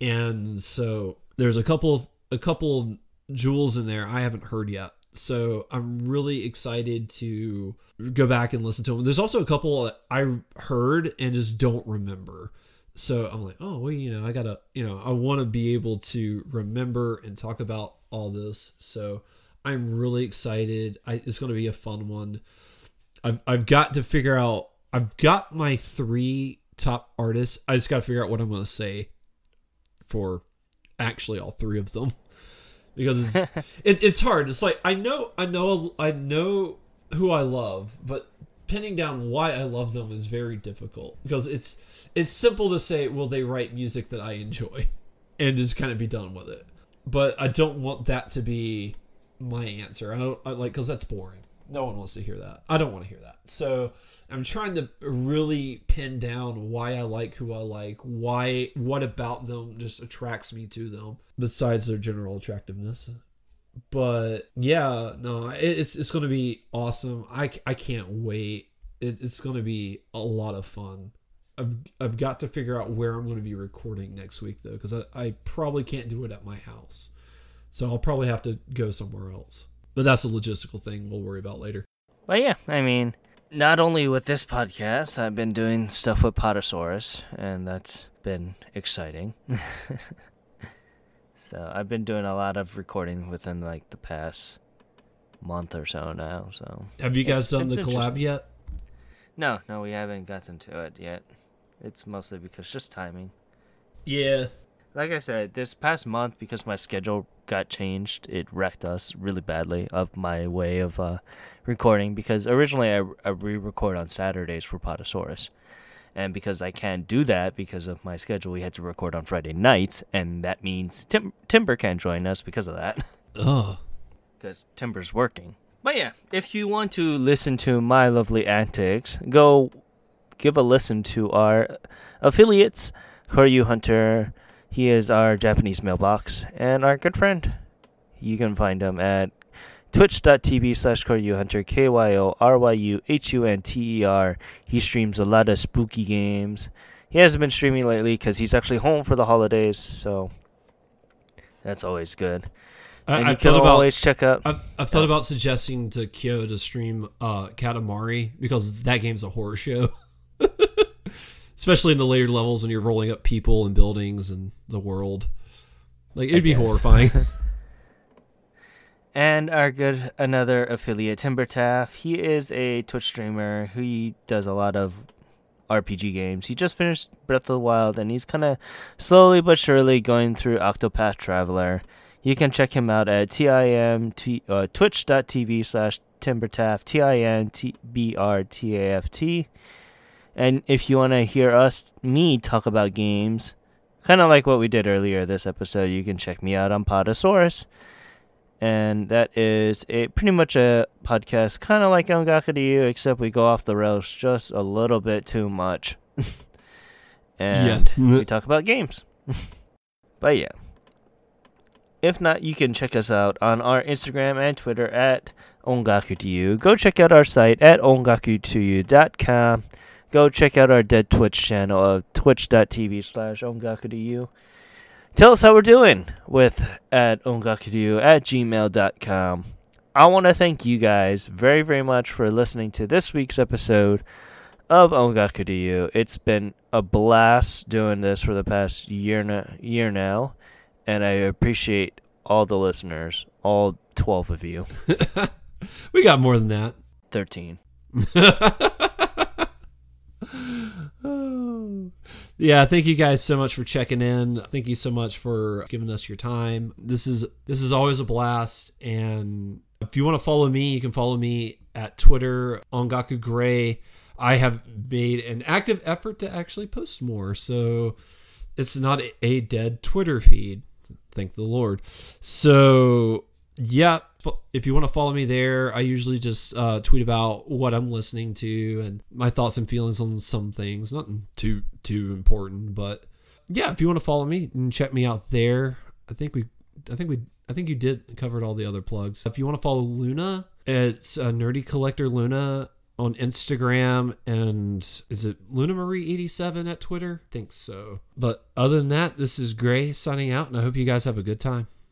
and so there's a couple of, a couple jewels in there I haven't heard yet. So I'm really excited to go back and listen to them there's also a couple I heard and just don't remember. So I'm like oh well you know I gotta you know I want to be able to remember and talk about all this. So I'm really excited. I, it's going to be a fun one. I've, I've got to figure out I've got my three top artists. I just got to figure out what I'm going to say for actually all three of them because it's, [laughs] it, it's hard. It's like I know I know I know who I love, but pinning down why I love them is very difficult because it's it's simple to say well they write music that I enjoy. and just kind of be done with it. But I don't want that to be my answer. I don't I, like because that's boring. No one wants to hear that. I don't want to hear that. So I'm trying to really pin down why I like who I like, why what about them just attracts me to them besides their general attractiveness. But yeah, no, it's it's to be awesome. I, I can't wait. It, it's to be a lot of fun. I've, I've got to figure out where I'm going to be recording next week though, because I, I probably can't do it at my house. So I'll probably have to go somewhere else. But that's a logistical thing we'll worry about later. But yeah, I mean, not only with this podcast, I've been doing stuff with Podosaurus, and that's been exciting. [laughs] so I've been doing a lot of recording within like the past month or so now. So have you guys it's, done it's the collab yet? No, no, we haven't gotten to it yet. It's mostly because just timing. Yeah. Like I said, this past month because my schedule got changed, it wrecked us really badly of my way of uh, recording because originally I, I re-record on Saturdays for Podosaurus. And because I can't do that because of my schedule, we had to record on Friday nights, and that means Tim- Timber can't join us because of that. [laughs] Oh. Because Timber's working. But yeah, if you want to listen to my lovely antics, go give a listen to our affiliates, Kyoryu Hunter. He is our Japanese mailbox and our good friend. You can find him at twitch.tv slash Hunter, K Y O R Y U H U N T E R. He streams a lot of spooky games. He hasn't been streaming lately because he's actually home for the holidays, so that's always good. I, And I've thought about always check out. I've, I've thought about suggesting to Kyo to stream uh, Katamari because that game's a horror show. [laughs] Especially in the later levels when you're rolling up people and buildings and the world. Like it'd be guess. horrifying. [laughs] And our good another affiliate, Timber Taff. He is a Twitch streamer who he does a lot of RPG games. He just finished Breath of the Wild and he's kind of slowly but surely going through Octopath Traveler. You can check him out at tim t, uh, twitch.tv slash timbertaft t i n t b r t a f t. And if you want to hear us me talk about games, kind of like what we did earlier this episode, you can check me out on Podosaurus. and that is a pretty much a podcast kind of like Ongaku to you, except we go off the rails just a little bit too much, [laughs] and Yeah. we talk about games. [laughs] but yeah, if not, you can check us out on our Instagram and Twitter at Ongaku to you. Go check out our site at ongaku2you.com. Go check out our dead Twitch channel of twitch.tv slash ongaku to you tell us how we're doing with at ongaku2you at gmail.com i want to thank you guys very very much for listening to this week's episode of ongaku to you it's been a blast doing this for the past year, year now and i appreciate all the listeners all 12 of you. [laughs] We got more than that. 13 [laughs] Oh. [sighs] yeah, thank you guys so much for checking in. Thank you so much for giving us your time. This is this is always a blast. And if you want to follow me, you can follow me at Twitter on gaku Gray. I have made an active effort to actually post more, so it's not a dead Twitter feed. Thank the Lord. So yeah, if you want to follow me there, I usually just uh, tweet about what I'm listening to and my thoughts and feelings on some things. Nothing too too important, but yeah, if you want to follow me and check me out there, I think we, I think we, I think you did covered all the other plugs. If you want to follow Luna, it's uh, Nerdy Collector Luna on Instagram and is it Luna Marie 87 at Twitter? I think so. But other than that, this is Gray signing out, and I hope you guys have a good time.